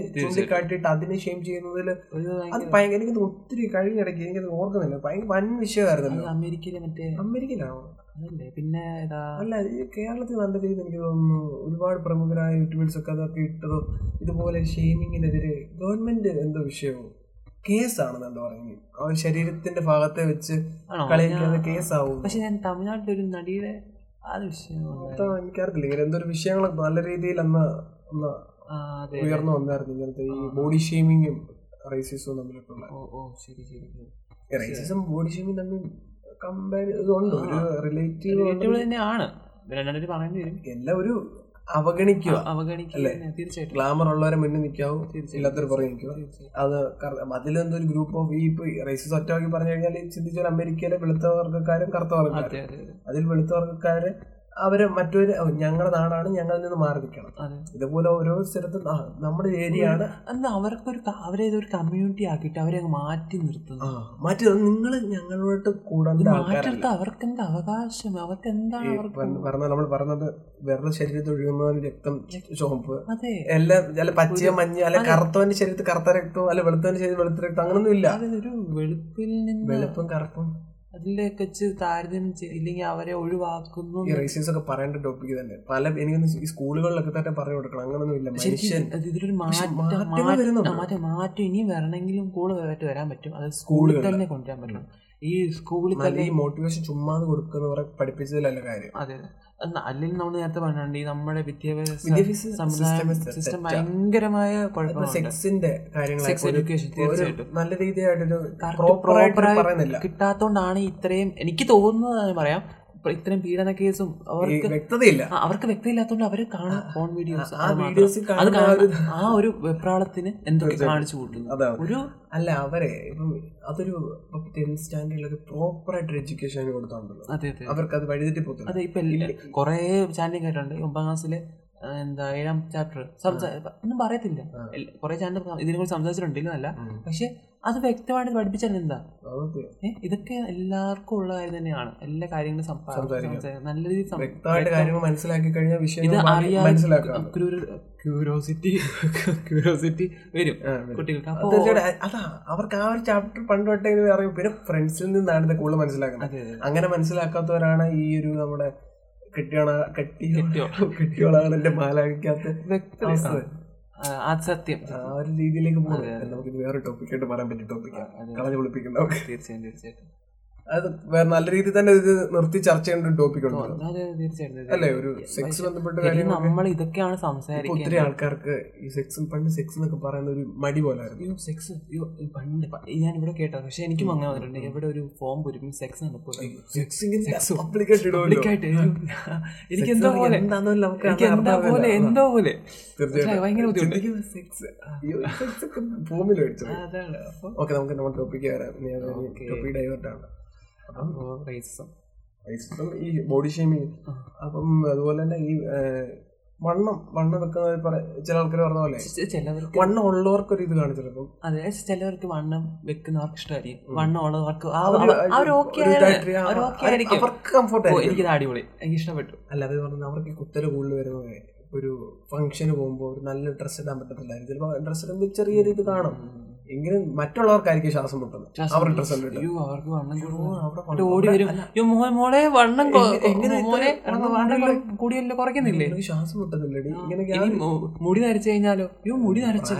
ചൂണ്ടിക്കാട്ടിയിട്ട് അതിനെ ഷെയിം ചെയ്യുന്നതിൽ അത് ഭയങ്കര എനിക്ക് ഒത്തിരി കഴിഞ്ഞിടയ്ക്ക് എനിക്കത് ഓർക്കുന്നില്ല. ഭയങ്കര വൻ വിഷയമായിരുന്നു അമേരിക്കയിലെ മറ്റേ അമേരിക്കയിലാണോ? അതല്ലേ? പിന്നെ അല്ല ഈ കേരളത്തിൽ നല്ല രീതിയിൽ എനിക്ക് തോന്നുന്നു ഒരുപാട് പ്രമുഖരായ യൂട്യൂബേഴ്സ് ഒക്കെ അതൊക്കെ ഇട്ടതോ ഇതുപോലെ ഷെയ്മിങ്ങിനെതിരെ ഗവൺമെന്റ് എന്തോ വിഷയവും കേസാണെന്ന് പറഞ്ഞു ഒരു ശരീരത്തിന്റെ ഭാഗത്തെ വെച്ച് കളിയാക്കിയത് കേസാവും. പക്ഷെ ഞാൻ തമിഴ്നാട്ടിലൊരു നടിയുടെ ആ വിഷയം എനിക്കറിയില്ല ഇങ്ങനെ എന്തൊരു വിഷയങ്ങളൊക്കെ നല്ല രീതിയിൽ അന്ന് ഉയർന്നു വന്നായിരുന്നു ഇങ്ങനത്തെ ഈ ബോഡി ഷെയ്മിങ്ങും റേസിസവും തമ്മിലൊക്കെ ഓ ഓ ശരി ശരി റേസിസം ബോഡി ഷെയ്മിങ് തമ്മിൽ കമ്പയർ ഇതുണ്ട്. ഒരു റിലേറ്റീവ് തന്നെയാണ്. വരും. എല്ലാം ഒരു അവഗണിക്കുക. അവഗണിക്കുക തീർച്ചയായിട്ടും. ഗ്ലാമർ ഉള്ളവരെ മുന്നിൽ നിൽക്കാവും. ഇല്ലാത്തവർ പുറകെ നിൽക്കുക. അത് അതിൽ അതിലെന്തോ ഒരു ഗ്രൂപ്പ് ഓഫ് ഈ ഇപ്പൊ റേസസ് ഒറ്റവാക്കി പറഞ്ഞു കഴിഞ്ഞാൽ ചിന്തിച്ചാൽ അമേരിക്കയിലെ വെളുത്ത വർഗക്കാരും കറുത്ത വർഗക്കാരും അതെ അതെ അതെ. അതിൽ വെളുത്ത വർഗക്കാര് അവർ മറ്റൊരു ഞങ്ങളുടെ നാടാണ് ഞങ്ങളിൽ നിന്ന് മാറി നിൽക്കണം ഇതുപോലെ ഓരോ സ്ഥലത്തും നമ്മുടെ ഏരിയ ആണ് എന്നാ അവർക്കൊരു അവരെ ഇതൊരു കമ്മ്യൂണിറ്റി ആക്കിയിട്ട് അവരെ മാറ്റി നിർത്തുന്നു. മാറ്റി നിങ്ങൾ ഞങ്ങളോട്ട് കൂടാതെ അവർക്ക് എന്താ അവകാശം? അവർക്ക്? എന്താണ് പറഞ്ഞ നമ്മൾ പറഞ്ഞത് വെറുതെ ശരീരത്തിൽ ഒഴുകുന്ന രക്തം ചുവപ്പ്. എല്ലാം അല്ല പച്ച മഞ്ഞ അല്ല കറുത്തവന്റെ ശരീരത്തിൽ കറുത്ത രക്തം അല്ല വെളുത്തവന്റെ ശരീരത്തിൽ വെളുത്ത രക്തം അങ്ങനൊന്നും ഇല്ല വെളുപ്പിൽ നിന്ന് വെളുപ്പും കറുപ്പും. അതിലേക്ക് വെച്ച് താരതമ്യം ചെയ്ത് ഇല്ലെങ്കിൽ അവരെ ഒഴിവാക്കുന്നു ഈ റേസിയസ് ഒക്കെ പറയേണ്ട ടോപ്പിക് തന്നെ പല എനിക്ക് ഈ സ്കൂളുകളിലൊക്കെ തന്നെ പറഞ്ഞു കൊടുക്കണം. അങ്ങനൊന്നും ഇല്ല. മനുഷ്യൻ. ഇതിലൊരു മാറ്റം മാറ്റം ഇനി വരണമെങ്കിലും ഇനിയും കൂടുതലായിട്ട് വരാൻ പറ്റും. അത് സ്കൂളിൽ തന്നെ കൊണ്ടുവരാൻ പറ്റും. ഈ സ്കൂളിൽ തന്നെ ഈ മോട്ടിവേഷൻ ചുമ്മാതെ കൊടുക്കുന്നവരെ പഠിപ്പിച്ചതിലല്ല കാര്യം. അതെ അതെ. അല്ലെങ്കിൽ നമ്മൾ നേരത്തെ പറഞ്ഞിട്ടുണ്ട് ഈ നമ്മുടെ വിദ്യാഭ്യാസ വിദ്യാഭ്യാസ സിസ്റ്റം ഭയങ്കരമായ സെക്സിന്റെ സെക്സ് എഡ്യൂക്കേഷൻ തീർച്ചയായിട്ടും. നല്ല രീതിയായിട്ടൊരു കിട്ടാത്തോണ്ടാണ് ഇത്രയും എനിക്ക് തോന്നുന്നത് പറയാം. ഇത്രയും പീഡന കേസും അവർക്ക് വ്യക്തതയില്ല. അവർക്ക് വ്യക്തതയില്ലാത്തതുകൊണ്ട് അവർ കാണാൻ ഫോൺ വീഡിയോസ് ആ വീഡിയോസ് അത് ആ ഒരു വെപ്രാളത്തിന് എന്തൊക്കെ കാണിച്ചു കൊടുക്കുന്നു. ഒരു അല്ല അവരെ ഇപ്പം അതൊരു ടെൻത്ത് ഒരു പ്രോപ്പർ ആയിട്ട് എഡ്യൂക്കേഷൻ കൊടുത്തോണ്ടല്ലോ. അതെ അതെ. അവർക്ക് അത് വഴിതെറ്റി പോകത്തില്ല. അതെ ഇപ്പൊ കുറെ ചാനലിംഗ് കേട്ടിട്ടുണ്ട് ഒമ്പതാം ക്ലാസ്സിലെ എന്താ ഏഴാം ചാപ്റ്റർ ഒന്നും പറയത്തില്ല. കുറെ ചാനൽ ഇതിനെ കുറിച്ച് സംസാരിച്ചിട്ടുണ്ട് ഇല്ലെന്നല്ല പക്ഷെ അത് വ്യക്തമായിട്ട് പഠിപ്പിച്ചാൽ എന്താ? ഇതൊക്കെ എല്ലാവർക്കും ഉള്ള കാര്യം തന്നെയാണ്. എല്ലാ കാര്യങ്ങളും. നല്ല രീതിയിൽ മനസ്സിലാക്കി കഴിഞ്ഞാൽ ഇത് അറിയാൻ മനസ്സിലാക്കാം ക്യൂരോസിറ്റി ക്യൂരോസിറ്റി വരും കുട്ടികൾക്ക്. അത് അവർക്ക് ആ ഒരു ചാപ്റ്റർ പണ്ട് തൊട്ടേ അറിയും. പിന്നെ ഫ്രണ്ട്സിൽ നിന്നാണ് ഇത് കൂടുതൽ മനസ്സിലാക്കുന്നത്. അങ്ങനെ മനസ്സിലാക്കാത്തവരാണ് ഈ ഒരു നമ്മുടെ കെട്ടിയോ. കെട്ടിയോളാണ് എന്റെ വ്യക്തത അത് സത്യം. ആ ഒരു രീതിയിലേക്ക് പോകുന്നത്. നമുക്ക് വേറെ ടോപ്പിക്കായിട്ട് പറയാൻ പറ്റിയ ടോപ്പിക്കാണ്. കളഞ്ഞു വിളിപ്പിക്കുന്ന തീർച്ചയായും തീർച്ചയായും അത് വേറെ നല്ല രീതിയിൽ തന്നെ ഇത് നിർത്തി ചർച്ച ചെയ്യേണ്ട ഒരു ടോപ്പിക് ഉണ്ട് അല്ലേ? ഒരു സെക്സ് ബന്ധപ്പെട്ട കാര്യങ്ങൾ നമ്മൾ ഇതൊക്കെയാണ് സംസാരിക്കുന്നത് ഒത്തിരി ആൾക്കാർക്ക് ഈ സെക്സ് പണ്ട് സെക്സ് എന്നൊക്കെ പറയുന്ന ഒരു മടി പോലായിരുന്നു. അയ്യോ സെക്സ് പണ്ട് ഞാൻ ഇവിടെ കേട്ടോ പക്ഷെ എനിക്കും അങ്ങനെ വന്നിട്ടുണ്ട്. എവിടെ ഒരു ഫോം പൊരിക്കും സെക്സ് എനിക്ക് എന്തോ പോലെ എന്താ പോലെ. എന്തോ പോലെ. ഭയങ്കര അപ്പൊ ഓക്കെ നമുക്ക് നമ്മുടെ ടോപ്പിക്ക് വരാം. ടോപ്പിക് ഡൈവേർട്ടാണ് അപ്പം റേസിസം ഇപ്പം ഈ ബോഡി ഷേമിങ് അപ്പം അതുപോലെ തന്നെ ഈ വണ്ണം വണ്ണം വെക്കുന്ന ചില ആൾക്കാർ പറഞ്ഞ പോലെ ചിലവർക്ക് വണ്ണം ഉള്ളവർക്ക് ഒരു ഇത് ചിലപ്പം അതെ ചിലവർക്ക് വണ്ണം വെക്കുന്നവർക്ക് ഇഷ്ടമായിരിക്കും. വണ്ണം ഉള്ളവർക്ക് അവർക്ക് കംഫർട്ട് എനിക്കിത് അടിപൊളി. എനിക്ക് ഇഷ്ടപ്പെട്ടു. അല്ല അത് പറഞ്ഞാൽ അവർക്ക് കുത്തൽ കൂടുതൽ വരുന്നത് ഒരു ഫംഗ്ഷന് പോകുമ്പോൾ ഒരു നല്ല ഡ്രസ്സ് ഇടാൻ പറ്റത്തില്ലായിരിക്കും. ചിലപ്പോൾ ഡ്രസ്സ് ഇടുമ്പോൾ ചെറിയൊരു ഇത് കാണും. എങ്കിലും മറ്റുള്ളവർക്കായിരിക്കും ശ്വാസം മുട്ടുന്നത്. അവർ കൂടിയല്ലോ? കുറയ്ക്കുന്നില്ലേ? ശ്വാസം മുട്ടുന്നില്ലടി. ഇങ്ങനെ മുടി നരച്ചു കഴിഞ്ഞാലോ? യോ മുടി നരച്ചു.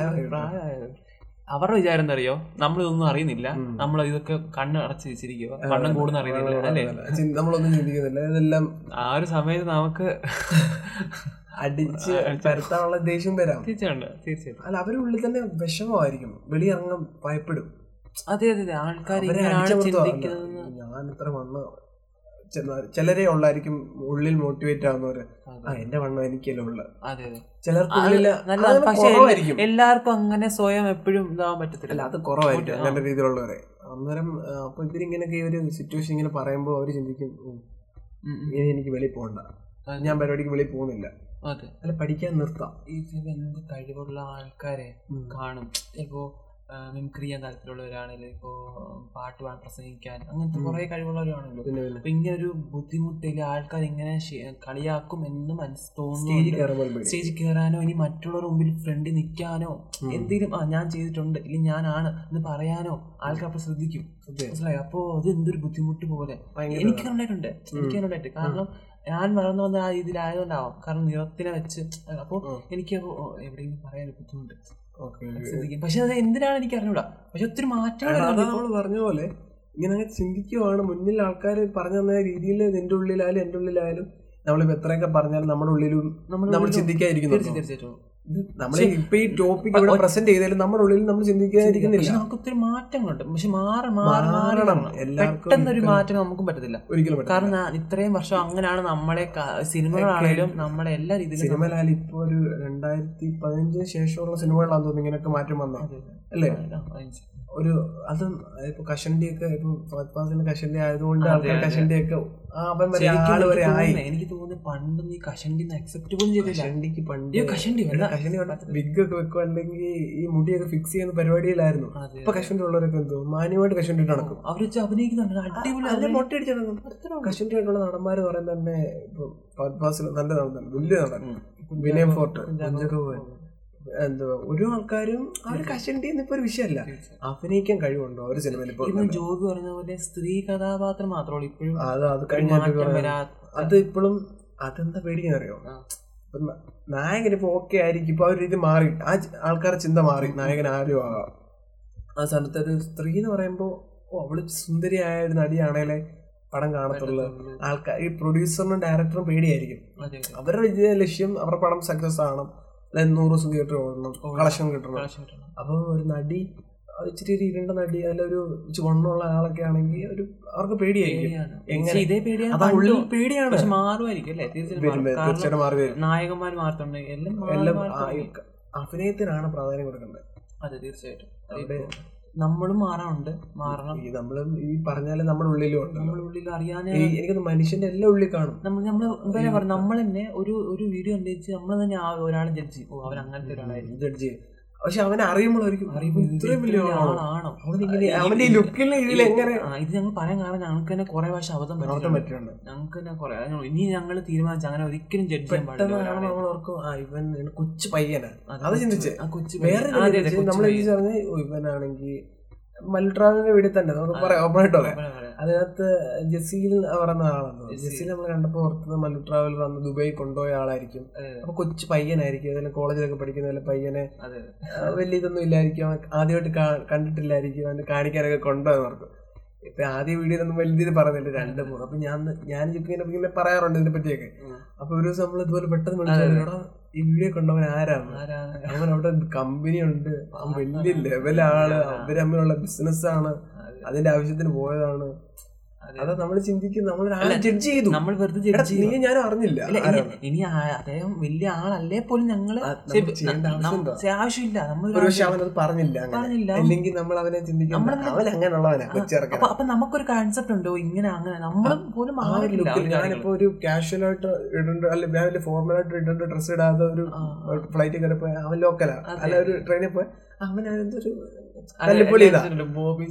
അവരുടെ വിചാരം എന്താ അറിയോ? നമ്മളിതൊന്നും അറിയുന്നില്ല. നമ്മൾ ഇതൊക്കെ കണ്ണ് അടച്ച് വെച്ചിരിക്കുക കണ്ണും കൂടുന്ന അറിയുന്നില്ല അല്ലേ? നമ്മളൊന്നും ചിന്തിക്കുന്നില്ല. ഇതെല്ലാം ആ ഒരു സമയത്ത് നമുക്ക് അടിച്ച് പരത്താനുള്ള ദേഷ്യം വരാം. തീർച്ചയായിട്ടും അല്ല അവരുടെ ഉള്ളിൽ തന്നെ വിഷമമായിരിക്കും. വെളിയിറങ്ങാൻ ഭയപ്പെടും. അതെ അതെ അതെ. ആൾക്കാർ. ഞാൻ ഇത്ര വന്ന ചിലരെ ഉള്ളായിരിക്കും ഉള്ളിൽ മോട്ടിവേറ്റ് ആവുന്നവര്. ആ എന്റെ വണ്ണം എനിക്കല്ലേ ഉള്ള. ചിലർക്ക് എല്ലാവർക്കും അങ്ങനെ സ്വയം എപ്പോഴും ഇതാവാൻ പറ്റത്തില്ല. അത് കുറവായിട്ട് നല്ല രീതിയിലുള്ളവരെ. അന്നേരം അപ്പൊ ഇവരിങ്ങനെയൊക്കെ ഒരു സിറ്റുവേഷൻ ഇങ്ങനെ പറയുമ്പോൾ അവർ ചിന്തിക്കും "ഉം, ഉം, ഉം. ഇനി എനിക്ക് വെളിയിൽ പോകണ്ട. ഞാൻ പരിപാടിക്ക് വെളിയിൽ പോകുന്നില്ല. അതെ. അല്ല പഠിക്കാൻ നിർത്താം. ഈ എന്ത് കഴിവുള്ള ആൾക്കാരെ കാണും. ഇപ്പോ മിമിക്രി ചെയ്യാൻ താല്പര്യമുള്ളവരാണെങ്കിൽ ഇപ്പോ പാട്ട് പാടാൻ പ്രസംഗിക്കാൻ അങ്ങനത്തെ കുറെ കഴിവുള്ളവരാണല്ലോ. അപ്പൊ ഇങ്ങനെ ഒരു ബുദ്ധിമുട്ടിൽ ആൾക്കാർ ഇങ്ങനെ കളിയാക്കും എന്ന് മനസ്സ് തോന്നി സ്റ്റേജ്. സ്റ്റേജിൽ കയറാനോ ഇനി മറ്റുള്ളവരുടെ മുമ്പിൽ ഫ്രണ്ടിൽ നിൽക്കാനോ എന്തെങ്കിലും ആ ഞാൻ ചെയ്തിട്ടുണ്ട് ഇല്ലെങ്കിൽ ഞാനാണ് എന്ന് പറയാനോ ആൾക്കാർ അപ്പൊ ശ്രദ്ധിക്കും. മനസ്സിലായി? അപ്പോ അത് എന്തൊരു ബുദ്ധിമുട്ട് പോലെ. എനിക്കുണ്ടായിട്ടുണ്ട് എനിക്ക് ഉണ്ടായിട്ടുണ്ട് എനിക്ക് ഉണ്ടായിട്ട് കാരണം ഞാൻ വളർന്നു വന്ന ആ രീതിയിലായതുകൊണ്ടാവാം. കാരണം നിറത്തിനെ വെച്ച് അപ്പൊ എനിക്ക് എവിടെയും എവിടെയെങ്കിലും പറയാൻ ബുദ്ധിമുട്ട്. പക്ഷെ അത് എന്തിനാണ് എനിക്ക് അറിഞ്ഞൂടാ? പക്ഷെ ഒത്തിരി മാറ്റങ്ങൾ പറഞ്ഞ പോലെ ഇങ്ങനെ ചിന്തിക്കുവാണ്. മുന്നിൽ ആൾക്കാർ പറഞ്ഞു തന്ന രീതിയിൽ നിന്റെ ഉള്ളിലായാലും എന്റെ ഉള്ളിലായാലും നമ്മളിപ്പോ എത്രയൊക്കെ പറഞ്ഞാലും നമ്മുടെ ഉള്ളിലും നമ്മൾ ചിന്തിക്കാതിരിക്കുന്നു തീർച്ചയായും തീർച്ചയായിട്ടും. ഇപ്പൊ ഈ ടോപ്പിക് ഇവിടെ പ്രസന്റ് ചെയ്താലും നമ്മുടെ ഉള്ളിൽ നമ്മൾ ചിന്തിക്കാതിരിക്കുന്നില്ല. പക്ഷെ നമുക്ക് ഒത്തിരി മാറ്റങ്ങളുണ്ട്. പക്ഷെ മാറി മാറി മാറി മാറണം. പെട്ടെന്നൊരു മാറ്റം നമുക്കും പറ്റത്തില്ല. ഒരിക്കലും. കാരണം ഇത്രയും വർഷം അങ്ങനെയാണ് നമ്മളെ സിനിമകളാണെങ്കിലും നമ്മുടെ നമ്മളെ എല്ലാ രീതിയിലും സിനിമയിലായാലും ഇപ്പൊ ഒരു രണ്ടായിരത്തി പതിനഞ്ചിന് ശേഷമുള്ള സിനിമകളാണെന്ന് തോന്നുന്നു ഇങ്ങനെയൊക്കെ മാറ്റം വന്നത് അല്ലേ? ഒരു അതും ഇപ്പൊ കഷണ്ടി ഒക്കെ ഇപ്പൊ കഷണ്ടി ആയതുകൊണ്ട് ആൾക്കാർ കഷണ്ടി ഒക്കെ അവൻ വരെ ആൾ വരെ ആയി. എനിക്ക് തോന്നുന്നു പണ്ട് ഈ കഷണ്ടി അക്സെപ്റ്റ് പോലും ചെയ്തില്ല. കഷണ്ടിക്ക് പണ്ട് കഷണ്ടി. കഷണ്ടി വിഗ് ഒക്കെ വെക്കുക അല്ലെങ്കിൽ ഈ മുടിയൊക്കെ ഫിക്സ് ചെയ്യുന്ന പരിപാടിയിലായിരുന്നു. ഇപ്പൊ കഷണ്ടി ഉള്ളവരൊക്കെ എന്തോ മാന്യമായിട്ട് കഷണ്ടി നടക്കും. അവർ വെച്ച് അഭിനയിക്കുന്നുണ്ട് അടിപൊളി അല്ലെ അഭിനയം. നടക്കും. കഷണ്ടി ആയിട്ടുള്ള നടന്മാര് പറയുന്നത് തന്നെ ഇപ്പൊ ഫാസിൽ നല്ല നടന്നു വലിയ നടൻ. വിനയം ഫോർട്ട് കുഞ്ചാക്കോവൻ എന്തോ ഒരു ആൾക്കാരും അവർ കശണ്ടി എന്നിപ്പോ ഒരു വിഷയമല്ല. അഭിനയിക്കാൻ കഴിവുണ്ടോ ഒരു സിനിമയിൽ ഇപ്പൊ? ഇന്ന് ജോബി പറഞ്ഞ പോലെ സ്ത്രീ കഥാപാത്രം മാത്രമേ ഇപ്പോഴും അത് അത് കഴിഞ്ഞ അത് ഇപ്പോഴും അതെന്താ പേടിക്കുന്ന അറിയോ നായകൻ ഇപ്പൊ ഓക്കെ ആയിരിക്കും. ഇപ്പൊ ആ ഒരു രീതി മാറി. ആ ആൾക്കാരുടെ ചിന്ത മാറി. നായകൻ ആരും ആകാം ആ സ്ഥാനത്ത് ഒരു സ്ത്രീ എന്ന് പറയുമ്പോ ഓ അവൾ സുന്ദരിയായ ഒരു നടിയാണേലെ പടം കാണത്തുള്ളു. ആൾക്കാർ ഈ പ്രൊഡ്യൂസറിനും ഡയറക്ടറും പേടിയായിരിക്കും. അവരുടെ ലക്ഷ്യം അവരുടെ പടം സക്സസ് ആവണം. നൂറ് ദിവസം തിയേറ്റർ ഓടണം കളക്ഷൻ കിട്ടണം. പ്രാവശ്യം കിട്ടണം. അപ്പം ഒരു നടി ഇച്ചിരി ഒരു ഇരുണ്ട നടി അതിലൊരു ചുവണ്ണുള്ള ആളൊക്കെ ആണെങ്കിൽ ഒരു അവർക്ക് പേടിയായിരിക്കും. എങ്ങനെ? ഇതേ പേടിയാണ്. പേടിയാണ്. പക്ഷെ മാറുമായിരിക്കും അല്ലേ? തീർച്ചയായിട്ടും മാറി. വരും നായകന്മാർ മാറുന്നുണ്ട് എല്ലാം എല്ലാം അഭിനയത്തിനാണ് പ്രാധാന്യം കൊടുക്കേണ്ടത്. അതെ തീർച്ചയായിട്ടും. നമ്മളും മാറാനുണ്ട്. മാറണം. ഈ നമ്മളും ഈ പറഞ്ഞാൽ നമ്മുടെ ഉള്ളിലും ഉണ്ട്. നമ്മുടെ ഉള്ളിൽ അറിയാനേ എനിക്ക് മനുഷ്യന്റെ എല്ലാ ഉള്ളിൽ കാണും. നമ്മൾ നമ്മൾ എന്താ പറയുക നമ്മൾ തന്നെ ഒരു ഒരു വീഡിയോ കണ്ടിച്ച് നമ്മൾ തന്നെ ആ ഒരാളെ ജഡ്ജ് ചെയ്യും. ഓ അവൻ അങ്ങനത്തെ ഒരാളായിരുന്നു ജഡ്ജ് പക്ഷെ അവനെ അറിയുമ്പോഴായിരിക്കും അറിയുമ്പോൾ ഇത്രയും വലിയ ആളാണോ? അവന്റെ ഈ ലുക്കിലെ ഇതിൽ എങ്ങനെ ഇത് ഞങ്ങൾ പറയാൻ കാരണം ഞങ്ങൾക്ക് തന്നെ കുറെ പ്രാവശ്യം അബദ്ധം പറ്റിയിട്ടുണ്ട്. ഞങ്ങൾക്ക് തന്നെ കുറെ ഇനി ഞങ്ങൾ തീരുമാനിച്ചു അങ്ങനെ ഒരിക്കലും ജഡ്ജ് ചെയ്യാൻ പാടില്ല നമ്മൾ ഓർക്കും ആ ഇവൻ കൊച്ചു പയ്യനാ. അതെ, ചിന്തിച്ച്. ആ കൊച്ചു വേറെ നമ്മൾ ഈ പറഞ്ഞ ഇവനാണെങ്കിൽ മൽട്രാവിന്റെ വീട്ടിൽ തന്നെ. നമുക്ക് പറയാം പറയാം. പറയാം, പറയാം. അതിനകത്ത് ജസീൽ പറയുന്ന ആളാണ്. ജസീൽ. നമ്മൾ കണ്ടപ്പോൾ ഓർത്തത് മല്ലു ട്രാവൽ വന്ന് ദുബായി കൊണ്ടുപോയ ആളായിരിക്കും. അപ്പൊ കൊച്ചു പയ്യനായിരിക്കും. ഏതെങ്കിലും കോളേജിലൊക്കെ പഠിക്കുന്ന വല്ല പയ്യനെ വലിയ ഇതൊന്നും ഇല്ലായിരിക്കും. ആദ്യമായിട്ട് കണ്ടിട്ടില്ലായിരിക്കും. അവന്റെ കാണിക്കാനൊക്കെ കൊണ്ടുപോയെന്ന് ഓർക്കും ഇപ്പൊ ആദ്യ വീഡിയോയിലൊന്നും വലിയ പറഞ്ഞില്ല. രണ്ട് മൂന്ന്. അപ്പൊ ഞാൻ ഞാൻ ഇങ്ങനെ ഇങ്ങനെ പറയാറുണ്ട് ഇതിനെ പറ്റിയൊക്കെ. അപ്പൊ ഒരു ദിവസം നമ്മൾ ഇതുപോലെ പെട്ടെന്ന് വിളിച്ചോടാ ഈ വീഡിയോ കൊണ്ടവൻ ആരാണ്? അവൻ അവിടെ കമ്പനി ഉണ്ട്. വലിയ ലെവലാണ് അവരമ്മിലുള്ള ബിസിനസ്സാണ് ബിസിനസ് ആണ്. അതിന്റെ ആവശ്യത്തിന് പോയതാണ്. അതെ. നമ്മൾ ചിന്തിക്കും നമ്മൾ ജഡ്ജ് ചെയ്തു. നമ്മൾ വെറുതെ ജഡ്ജ് നീ ഞാൻ അറിഞ്ഞില്ല. ഇനി- അദ്ദേഹം വലിയ ആളല്ലേ പോലും ഞങ്ങൾ? ആവശ്യമില്ല. നമ്മൾ പക്ഷെ അവനത് പറഞ്ഞില്ല പറഞ്ഞില്ല. അല്ലെങ്കിൽ നമ്മൾ അവനെ ചിന്തിക്കും അവൻ അങ്ങനെയുള്ളവനാ കൊച്ചിറക്കൻ അപ്പൊ നമുക്കൊരു കൺസെപ്റ്റ് ഉണ്ടോ? ഇങ്ങനെ അങ്ങനെ. നമ്മൾ പോലും ആവില്ല ഞാനിപ്പോ ഒരു കാഷ്വൽ ആയിട്ട് ഇടേണ്ട അല്ലെങ്കിൽ ഞാൻ വലിയ ഫോർമൽ ആയിട്ട് ഇടേണ്ട ഡ്രസ് ഇടാതെ ഒരു ഫ്ലൈറ്റ് കയറിപ്പോ അവൻ ലോക്കലാ അല്ല ഒരു ട്രെയിനിൽ പോയി അവൻ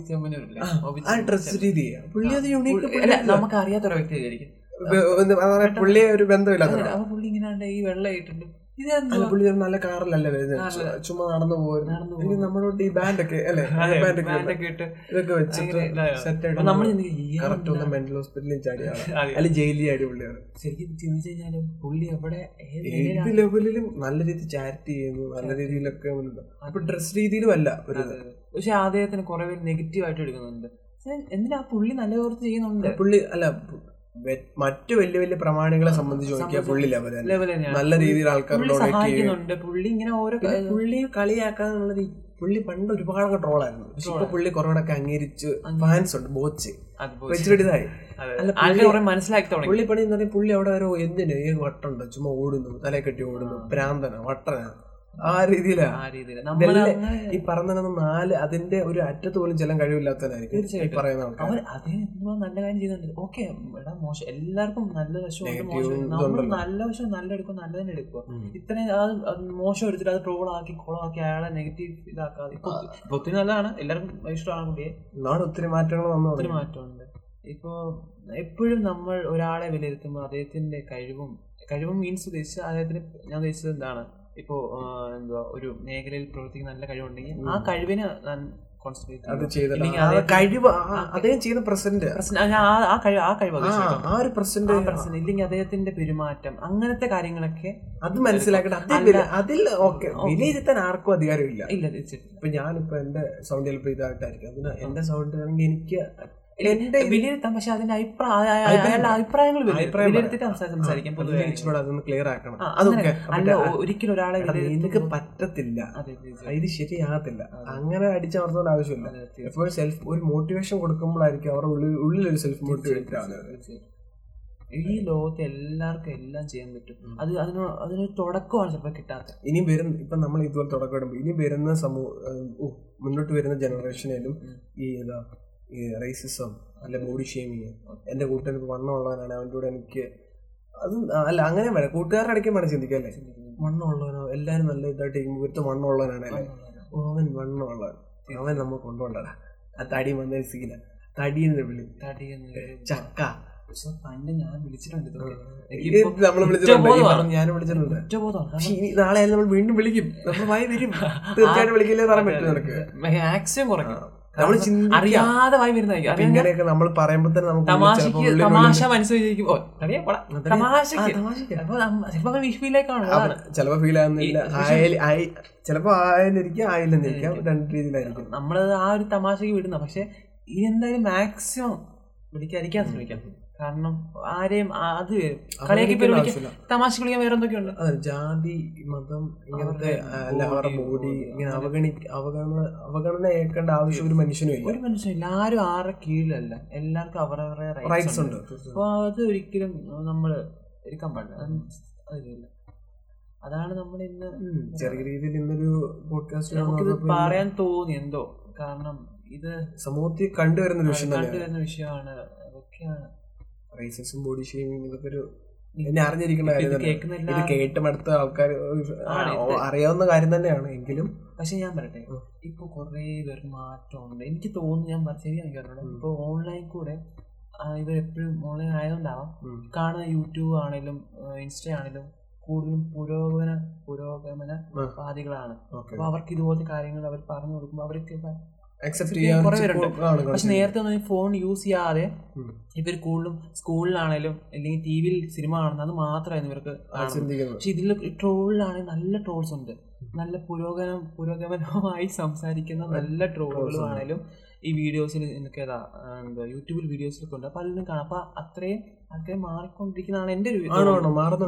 ചെമ്മനൂരില്ലേ? ആ ഡ്രസ് രീതി പുള്ളി അത് അല്ല നമുക്ക് അറിയാത്ത ഒരു വ്യക്തി ആയിരിക്കും. പുള്ളിയെ ഒരു ബന്ധമില്ലാത്ത അപ്പൊ പുള്ളി ഇങ്ങനെ ഈ വെള്ളമായിട്ടുണ്ട് പുള്ളി നല്ല കാറിലല്ലേ വരുന്നത്? ചുമ്മാ നടന്നു പോയിരുന്നു എനിക്ക് നമ്മളോട്ട് ഈ ബാൻഡൊക്കെ അല്ലേ? ബാൻഡൊക്കെ ബാൻഡൊക്കെ ഇട്ട് ഇതൊക്കെ വെച്ചിട്ട് സെറ്റ് കറക്റ്റ് ഒന്ന് മെന്റൽ ഹോസ്പിറ്റലിൽ ചാടിയാണ് അതെ. അല്ലെ ജയിലിൽ ചാടി പുള്ളിയാണ്. ശരിക്കും ചിന്തിച്ചു കഴിഞ്ഞാലും പുള്ളി എവിടെ ഏത് ഏത് ലെവലിലും നല്ല രീതിയിൽ ചാരിറ്റി ചെയ്യുന്നു നല്ല രീതിയിലൊക്കെ അപ്പൊ ഡ്രസ് രീതിയിലും അല്ല. പക്ഷെ അദ്ദേഹത്തിന് കുറെ പേര് നെഗറ്റീവ് ആയിട്ട് എടുക്കുന്നുണ്ട്. എന്തിനാ പുള്ളി നല്ല കുറച്ച് ചെയ്യുന്നുണ്ട്? പുള്ളി അല്ല മറ്റു വലിയ വലിയ പ്രമാണികളെ സംബന്ധിച്ച് നോക്കിയാൽ പുള്ളി ലെവൽ നല്ല രീതിയിൽ ആൾക്കാരോട് പുള്ളി സഹായിക്കുന്നുണ്ട്. പുള്ളി ഇങ്ങനെ ഓരോ പുള്ളി കളിയാക്കാന്നുള്ളത് പുള്ളി പണ്ട് ഒരുപാടൊക്കെ ട്രോളായിരുന്നു പക്ഷെ ഇപ്പൊ പുള്ളി കുറവടൊക്കെ അംഗീകരിച്ച് ഫാൻസ് ഉണ്ട്. ബോച്ച് വെച്ചിട്ട് ഇതായി മനസ്സിലാക്കി പുള്ളി പണി എന്ന് പറഞ്ഞാൽ പുള്ളി അവിടെ ഓരോ എന്തിനു? ഈ വട്ടുണ്ട് ചുമ്മാ ഓടുന്നു. തലയെ കെട്ടി ഓടുന്നു. ഭ്രാന്തന വട്ടന. ആ രീതിയിലാ. ആ രീതിയിൽ നമ്മൾ ഈ പറഞ്ഞ നാല് അതിന്റെ ഒരു അറ്റത്ത് പോലും ചെല്ലാൻ കഴിവില്ലാത്തതായിരിക്കും ഈ തീർച്ചയായിട്ടും. പറയുന്ന ആൾക്കാർ അവർ അതിന് നല്ല കാര്യം ചെയ്യുന്നുണ്ട്. ഓക്കെ എടാ മോശം. എല്ലാവർക്കും നല്ല വശമുണ്ട് Negative മോശം. നമ്മൾ. നല്ല വശം നല്ല എടുക്കും. നല്ല തന്നെ എടുക്കുക ഇത്രയും അത് മോശം എടുത്തിട്ട് അത് ട്രോളാക്കി കോളാക്കി അയാളെ നെഗറ്റീവ് ഇതാക്കാതെ ഇപ്പൊ ഒത്തിരി നല്ലതാണ്. എല്ലാവർക്കും ഇഷ്ടമാണ് കുട്ടിയെ നാട് ഒത്തിരി മാറ്റങ്ങൾ വന്നു ഒത്തിരി മാറ്റമുണ്ട് ഇപ്പോ എപ്പോഴും നമ്മൾ ഒരാളെ വിലയിരുത്തുമ്പോൾ അദ്ദേഹത്തിന്റെ കഴിവും കഴിവും മീൻസ് ഉദ്ദേശിച്ച അദ്ദേഹത്തിന് ഞാൻ ഉദ്ദേശിച്ചത് എന്താണ്? ഇപ്പോ എന്തുവാ ഒരു മേഖലയിൽ പ്രവർത്തിക്കുന്ന നല്ല കഴിവുണ്ടെങ്കിൽ ആ കഴിവിനെ കഴിവ് അദ്ദേഹം ചെയ്യുന്ന പ്രസന്റ്. ആ- കഴിവ് ആ കഴിവ് ആ ഒരു പ്രസന്റ്. ഇല്ലെങ്കിൽ അദ്ദേഹത്തിന്റെ പെരുമാറ്റം അങ്ങനത്തെ കാര്യങ്ങളൊക്കെ അത് മനസ്സിലാക്കട്ടെ. അതിൽ ഓക്കെ. വിലയിരുത്താൻ ആർക്കും അധികാരമില്ല. ഇല്ല തീർച്ചയായിട്ടും. ഇപ്പൊ ഞാനിപ്പോ എന്റെ സൗണ്ട് ചിലപ്പോ ഇതായിട്ടായിരിക്കും. അതിന് എന്റെ സൗണ്ട് ആണെങ്കിൽ എനിക്ക് എന്റെ വിലയിരുത്താം പക്ഷെ അതിന്റെ അഭിപ്രായ അയാളുടെ അഭിപ്രായങ്ങൾ വിലയിരുത്തിട്ട് സംസാരിക്കാം പൊതുവെ. ക്ലിയർ ആക്കണം. അതൊക്കെ അല്ല ഒരിക്കലും ഒരാളെ എനിക്ക് പറ്റത്തില്ല. ഇത് ശരിയാകത്തില്ല. അങ്ങനെ അടിച്ചമർത്തേണ്ട ആവശ്യമില്ല. എപ്പോഴും സെൽഫ് ഒരു മോട്ടിവേഷൻ കൊടുക്കുമ്പോഴായിരിക്കും അവരുടെ ഉള്ളിൽ ഉള്ളിലൊരു സെൽഫ് മോട്ടിവേറ്റ് ആണ്. ഈ ലോകത്ത് എല്ലാവർക്കും എല്ലാം ചെയ്യാൻ പറ്റും. അത് അതിന് അതിനൊരു തുടക്കമാണ് ചിലപ്പോൾ കിട്ടാത്തത്. ഇനിയും വരുന്ന ഇപ്പൊ നമ്മൾ ഇതുപോലെ തുടക്കം ഇടുമ്പോൾ ഇനി വരുന്ന സമൂഹ മുന്നോട്ട് വരുന്ന ജനറേഷനിലും ഈ ഇതാ ഈ റേസിസം അല്ല ബോഡി ഷേമിങ് എന്റെ കൂട്ടുകാരൻ വണ്ണമുള്ളവനാണ് അവന്റെ കൂടെ എനിക്ക് അത് അല്ല അങ്ങനെ വേണം കൂട്ടുകാരുടെ ഇടയ്ക്ക് വേണം ചിന്തിക്കല്ലേ വണ്ണമുള്ളവനോ എല്ലാവരും നല്ല ഇതായിട്ട് ഇരിക്കുമ്പോൾ ഒരുത്ത വണ്ണമുള്ളവനാണല്ലേ ഓ അവൻ വണ്ണമുള്ളവൻ അവൻ നമ്മൾ കൊണ്ടുപോകണ്ടടാ ആ തടി വന്ന സീന എന്ന് വിളി. തടി ചക്ക. പണ്ട് ഞാൻ വിളിച്ചിട്ടുണ്ട്. നമ്മൾ വിളിച്ചിട്ടുണ്ട്. ഞാൻ വിളിച്ചിട്ടുണ്ട്. നാളെ നമ്മൾ വീണ്ടും വിളിക്കും. നമ്മൾ വായി വരും തീർച്ചയായിട്ടും വിളിക്കില്ലേ പറയാൻ പറ്റും നിനക്ക്. മാക്സിമം കുറയ്ക്കും. നമ്മൾ അറിയാതെ വായി വരുന്നതായിരിക്കും ഇങ്ങനെയൊക്കെ നമ്മൾ പറയുമ്പോൾ തന്നെ നമുക്ക് തമാശക്ക് തമാശ മനസ്സിലായിരിക്കും. ചിലപ്പോ ഫീൽ ആകുന്നില്ല ചിലപ്പോ ആയെന്നിരിക്കാം ആയില്ലെന്നിരിക്കാം. രണ്ട് രീതിയിലായിരിക്കും. നമ്മളത് ആ ഒരു തമാശക്ക് വിടുന്ന. പക്ഷെ ഇനി എന്തായാലും മാക്സിമം വിളിക്കാതിരിക്കാൻ ശ്രമിക്കാം. കാരണം ആരെയും അത് കളിയാക്കി. തമാശ കളിക്കാൻ വേറെ എന്തൊക്കെയുണ്ട് അതെ ജാതി മതം ഇങ്ങനത്തെ അല്ല അവരുടെ ബോഡി ഇങ്ങനെ അവഗണി അവഗണന അവഗണന ഏൽക്കേണ്ട ആവശ്യം ഒരു മനുഷ്യനും ഇല്ല. ഒരു മനുഷ്യനില്ല ആരും ആരുടെ കീഴിലല്ല. എല്ലാവർക്കും അവരവരുടെ റൈറ്റ്സ് ഉണ്ട്. അപ്പൊ അത് ഒരിക്കലും നമ്മൾ എടുക്കാൻ പാടില്ല. അത് അതാണ് നമ്മൾ ഇന്ന് ചെറിയ രീതിയിൽ ഇന്നൊരു പോഡ്കാസ്റ്റ് നമുക്കിത് പറയാൻ തോന്നി എന്തോ. കാരണം ഇത് സമൂഹത്തിൽ കണ്ടുവരുന്ന വിഷയം കണ്ടുവരുന്ന വിഷയമാണ്. അതൊക്കെയാണ്. റേസിസും ബോഡി ഷെയ്മിങ് ഇതൊക്കെ ഒരു എന്നെ അറിഞ്ഞിരിക്കുന്ന കാര്യം ഇത് കേട്ട് മടുത്ത ആൾക്കാർ അറിയാവുന്ന കാര്യം തന്നെയാണ് എങ്കിലും. പക്ഷെ ഞാൻ പറയട്ടെ. ഇപ്പൊ കുറെ പേർ മാറ്റമുണ്ട്. എനിക്ക് തോന്നുന്നു ഞാൻ ശരിയാണ് കേട്ടോ ഇപ്പൊ ഓൺലൈൻ കൂടെ ഇവർ എപ്പോഴും ഓൺലൈൻ ആയതുകൊണ്ടാവാം. കാണുന്ന യൂട്യൂബ് ആണെങ്കിലും ഇൻസ്റ്റ ആണെങ്കിലും കൂടുതലും പുരോഗമന പുരോഗമന. വാദികളാണ് അപ്പൊ അവർക്ക് ഇതുപോലത്തെ കാര്യങ്ങൾ അവർ പറഞ്ഞു കൊടുക്കുമ്പോൾ അവർക്ക് കുറേ പേരുണ്ട്. ആണ് പക്ഷെ നേരത്തെ ഒന്നും ഫോൺ യൂസ് ചെയ്യാതെ. ഇവർ കൂടുതലും സ്കൂളിലാണേലും അല്ലെങ്കിൽ ടി വിയിൽ സിനിമ കാണുന്നത് അത് മാത്രമായിരുന്നു ഇവർക്ക് പക്ഷെ ഇതിൽ ട്രോളിലാണെങ്കിൽ നല്ല ട്രോൾസ് ഉണ്ട്. നല്ല പുരോഗമന പുരോഗമനമായി സംസാരിക്കുന്ന നല്ല ട്രോളുകളും ആണെങ്കിലും ഈ വീഡിയോസിൽ എനിക്ക് ഏതാ എന്താ യൂട്യൂബിൽ വീഡിയോസിലൊക്കെ ഉണ്ട്. പലരും കാണാം. അപ്പൊ അത്രയും അത്രയും മാറിക്കൊണ്ടിരിക്കുന്നതാണ് എന്റെ ഒരു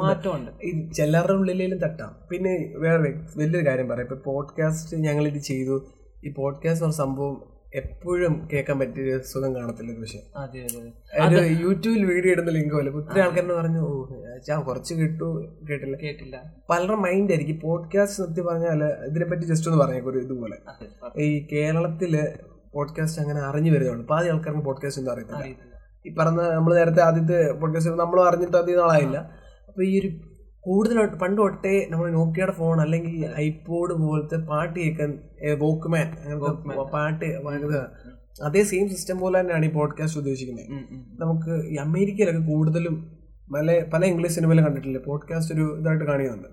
മാറ്റമുണ്ട്. ഈ ചിലരുടെ ഉള്ളിലേലും തട്ടാം. പിന്നെ വേറെ വലിയൊരു കാര്യം പറയാം. ഇപ്പൊ പോഡ്കാസ്റ്റ് ഞങ്ങൾ ഇത് ചെയ്തു. ഈ പോഡ്കാസ്റ്റ് എന്ന സംഭവം എപ്പോഴും കേൾക്കാൻ പറ്റിയ സുഖം കാണത്തില്ല ഒരു ഒരു യൂട്യൂബിൽ വീഡിയോ ഇടുന്ന ലിങ്ക് പോലെ. ഒത്തിരി ആൾക്കാരെന്ന് പറഞ്ഞു ഓ ഞാൻ കുറച്ച് കേട്ടു. കേട്ടില്ല. കേട്ടില്ല. പലരുടെ മൈൻഡ് ആയിരിക്കും. പോഡ്കാസ്റ്റ് സത്യം പറഞ്ഞാൽ ഇതിനെപ്പറ്റി ജസ്റ്റ് ഒന്ന് പറഞ്ഞേക്കും ഒരു ഇതുപോലെ. ഈ കേരളത്തിൽ പോഡ്കാസ്റ്റ് അങ്ങനെ അറിഞ്ഞു വരുന്നുണ്ട് പാതി ആൾക്കാർക്ക് പോഡ്കാസ്റ്റ് ഒന്നും അറിയത്തില്ല. ഈ പറഞ്ഞ നമ്മൾ നേരത്തെ ആദ്യത്തെ പോഡ്കാസ്റ്റ് നമ്മൾ അറിഞ്ഞിട്ട് അധികം നാളായില്ല. അപ്പൊ ഈ ഒരു കൂടുതലായിട്ട് പണ്ട് തൊട്ടേ നമ്മൾ നോക്കിയുടെ ഫോൺ അല്ലെങ്കിൽ ഐപോഡ് പോലത്തെ പാട്ട് കേൾക്കാൻ വോക്ക്മാൻ അങ്ങനത്തെ പാട്ട് അതേ സെയിം സിസ്റ്റം പോലെ തന്നെയാണ് ഈ പോഡ്കാസ്റ്റ് ഉദ്ദേശിക്കുന്നത്. നമുക്ക് ഈ അമേരിക്കയിലൊക്കെ കൂടുതലും പല പല ഇംഗ്ലീഷ് സിനിമയിലും കണ്ടിട്ടില്ലേ? പോഡ്കാസ്റ്റ് ഒരു ഇതായിട്ട് കാണിക്കുന്നുണ്ട്.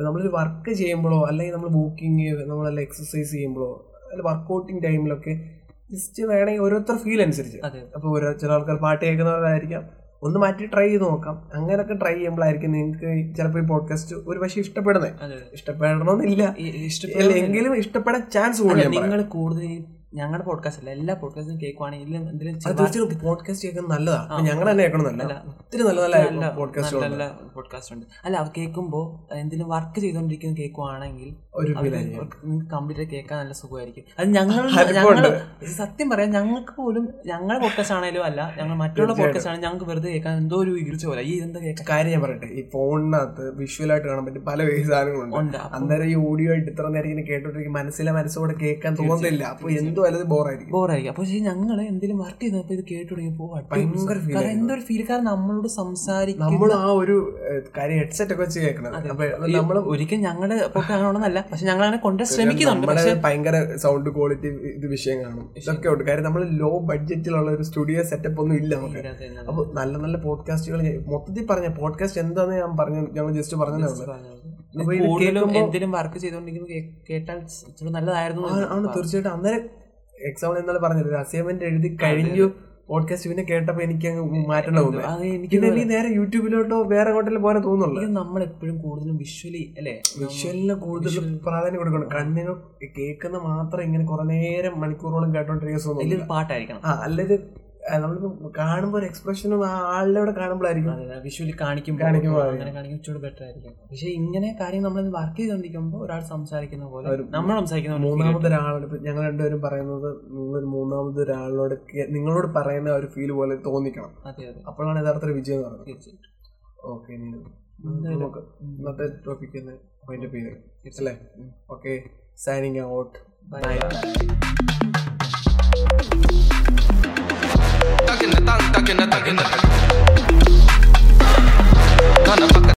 നമ്മളൊരു വർക്ക് ചെയ്യുമ്പോഴോ അല്ലെങ്കിൽ നമ്മൾ വോക്കിങ് നമ്മളെല്ലാം എക്സസൈസ് ചെയ്യുമ്പോഴോ അല്ല വർക്കൗട്ടിങ് ടൈമിലൊക്കെ ജസ്റ്റ് വേണമെങ്കിൽ ഓരോരുത്തർ ഫീൽ അനുസരിച്ച്. അപ്പോൾ ഓരോ ചില ആൾക്കാർ പാട്ട് കേൾക്കുന്നവരായിരിക്കാം. ഒന്ന് മാറ്റി ട്രൈ ചെയ്ത് നോക്കാം. അങ്ങനെയൊക്കെ ട്രൈ ചെയ്യുമ്പോഴായിരിക്കും നിങ്ങൾക്ക് ചിലപ്പോൾ ഈ പോഡ്കാസ്റ്റ് ഒരു പക്ഷേ ഇഷ്ടപ്പെടുന്നത് ഇഷ്ടപ്പെടണമെന്നില്ല. എങ്കിലും ഇഷ്ടപ്പെടാൻ ചാൻസ് കൂടുതൽ നിങ്ങൾ കൂടുതൽ ഞങ്ങളുടെ പോഡ്കാസ്റ്റ് അല്ല എല്ലാ പോഡ്കാസ്റ്റും കേൾക്കുവാണെങ്കിൽ എന്തെങ്കിലും തീർച്ചയായും പോഡ്കാസ്റ്റ് കേൾക്കുന്നത് നല്ലതാണ് ഞങ്ങൾ തന്നെ കേൾക്കണമെന്നല്ല നല്ല ഒത്തിരി നല്ല നല്ല പോഡ്കാസ്റ്റ് പോഡ്കാസ്റ്റ് ഉണ്ട്. അല്ല കേൾക്കുമ്പോൾ എന്തെങ്കിലും വർക്ക് ചെയ്തുകൊണ്ടിരിക്കുന്നത് കേൾക്കുവാണെങ്കിൽ ഒരു ഫീൽ കംപ്ലീറ്റ് കേൾക്കാൻ നല്ല സുഖമായിരിക്കും. അത് ഞങ്ങൾ സത്യം പറയാം ഞങ്ങൾക്ക് പോലും ഞങ്ങളുടെ പോഡ്കാസ്റ്റ് ആണെങ്കിലും അല്ല ഞങ്ങൾ മറ്റുള്ള പോഡ്കാസ്റ്റ് ആണെങ്കിൽ ഞങ്ങൾക്ക് വെറുതെ കേൾക്കാൻ എന്തോ ഒരു ഈർച്ച പോലെ. ഈ എന്താ കേൾക്കാൻ? കാര്യം ഞാൻ പറയട്ടെ ഈ ഫോണിനകത്ത് വിഷ്വലായിട്ട് കാണാൻ പറ്റും പല സാധനങ്ങളുണ്ട്. അന്നേരം ഈ ഓഡിയോ ആയിട്ട് ഇത്ര നേരം ഇങ്ങനെ കേട്ടോണ്ടിരിക്കും മനസ്സിലെ മനസ്സോടെ കേൾക്കാൻ തോന്നുന്നില്ല. അപ്പൊ എന്തോ അല്ലത് ബോറായിരിക്കും. ബോറായിരിക്കും. അപ്പൊ ഞങ്ങൾ എന്തെങ്കിലും വർക്ക് ചെയ്തപ്പോ ഇത് കേട്ടു തുടങ്ങിയപ്പോ ഭയങ്കര ആയിരുന്നു. എന്തൊരു ഫീൽ കാരണം നമ്മളോട് സംസാരിക്കും നമ്മൾ ആ ഒരു കാര്യം ഹെഡ്സെറ്റ് ഒക്കെ വെച്ച് കേൾക്കണം നമ്മൾ ഒരിക്കലും ഞങ്ങളുടെ പൊക്കെ അങ്ങനെയൊന്നല്ല പക്ഷെ ഞങ്ങൾ അങ്ങനെ കൊണ്ട് ശ്രമിക്കുന്നുണ്ട്. പക്ഷേ ഭയങ്കര സൗണ്ട് ക്വാളിറ്റി ഇത് വിഷയം കാണും. ഇതൊക്കെ ഉണ്ട്. കാര്യം നമ്മൾ ലോ ബഡ്ജറ്റിലുള്ള ഒരു സ്റ്റുഡിയോ സെറ്റപ്പ് ഒന്നും ഇല്ല നമുക്ക്. അപ്പൊ നല്ല നല്ല പോഡ്കാസ്റ്റുകൾ മൊത്തത്തിൽ പറഞ്ഞ പോഡ്കാസ്റ്റ് എന്താന്ന് ഞാൻ പറഞ്ഞു ഞങ്ങൾ ജസ്റ്റ് പറഞ്ഞു ഉള്ളൂ. എന്തെങ്കിലും വർക്ക് ചെയ്തുകൊണ്ടിരിക്കുന്നത് കേട്ടാൽ നല്ലതായിരുന്നു ആണ് തീർച്ചയായിട്ടും. അന്നേരം എക്സാമ്പിൾ എന്നാലും പറഞ്ഞത് അസൈൻമെന്റ് എഴുതി കഴിഞ്ഞു. പോഡ്കാസ്റ്റ് പിന്നെ കേട്ടപ്പോ എനിക്ക് അങ്ങ് മാറ്റേണ്ട തോന്നുന്നു. അത് എനിക്ക് നേരെ യൂട്യൂബിലോട്ടോ വേറെ എങ്ങോട്ടെങ്കിലും പോകാൻ തോന്നുന്നുള്ളൂ നമ്മൾ എപ്പോഴും കൂടുതലും വിഷ്വലി അല്ലേ? വിഷ്വലിന് കൂടുതൽ പ്രാധാന്യം കൊടുക്കണം. കണ്ണിന് കേൾക്കുന്ന മാത്രം ഇങ്ങനെ കുറെ നേരം മണിക്കൂറോളം കേട്ടോണ്ടിരിക്കുന്ന പാട്ടായിരിക്കണം. ആ നമ്മൾ കാണുമ്പോൾ ഒരു എക്സ്പ്രഷനും ആ ആളുടെ അവിടെ കാണുമ്പോഴായിരിക്കും. വിഷ്വലി കാണിക്കും കാണിക്കുമ്പോൾ ബെറ്റർ ആയിരിക്കും. പക്ഷെ ഇങ്ങനെ കാര്യം നമ്മൾ വർക്ക് ചെയ്തുകൊണ്ടിരിക്കുമ്പോൾ ഒരാൾ സംസാരിക്കുന്ന പോലെ നമ്മൾ സംസാരിക്കുന്ന മൂന്നാമത്തെ ഒരാളോട് ഞങ്ങൾ രണ്ടുപേരും പറയുന്നത് നിങ്ങൾ മൂന്നാമത് ഒരാളോട് നിങ്ങളോട് പറയുന്ന ഒരു ഫീൽ പോലെ തോന്നിക്കണം. അതെ അതെ. അപ്പോഴാണ് യഥാർത്ഥ വിജയം എന്ന് പറയുന്നത്. തീർച്ചയായിട്ടും. ഓക്കെ നമുക്ക് ഇന്നത്തെ ടോപ്പിക് പേര്. അല്ലേ? Okay signing out bye tanta, que na tanta, que na tanta.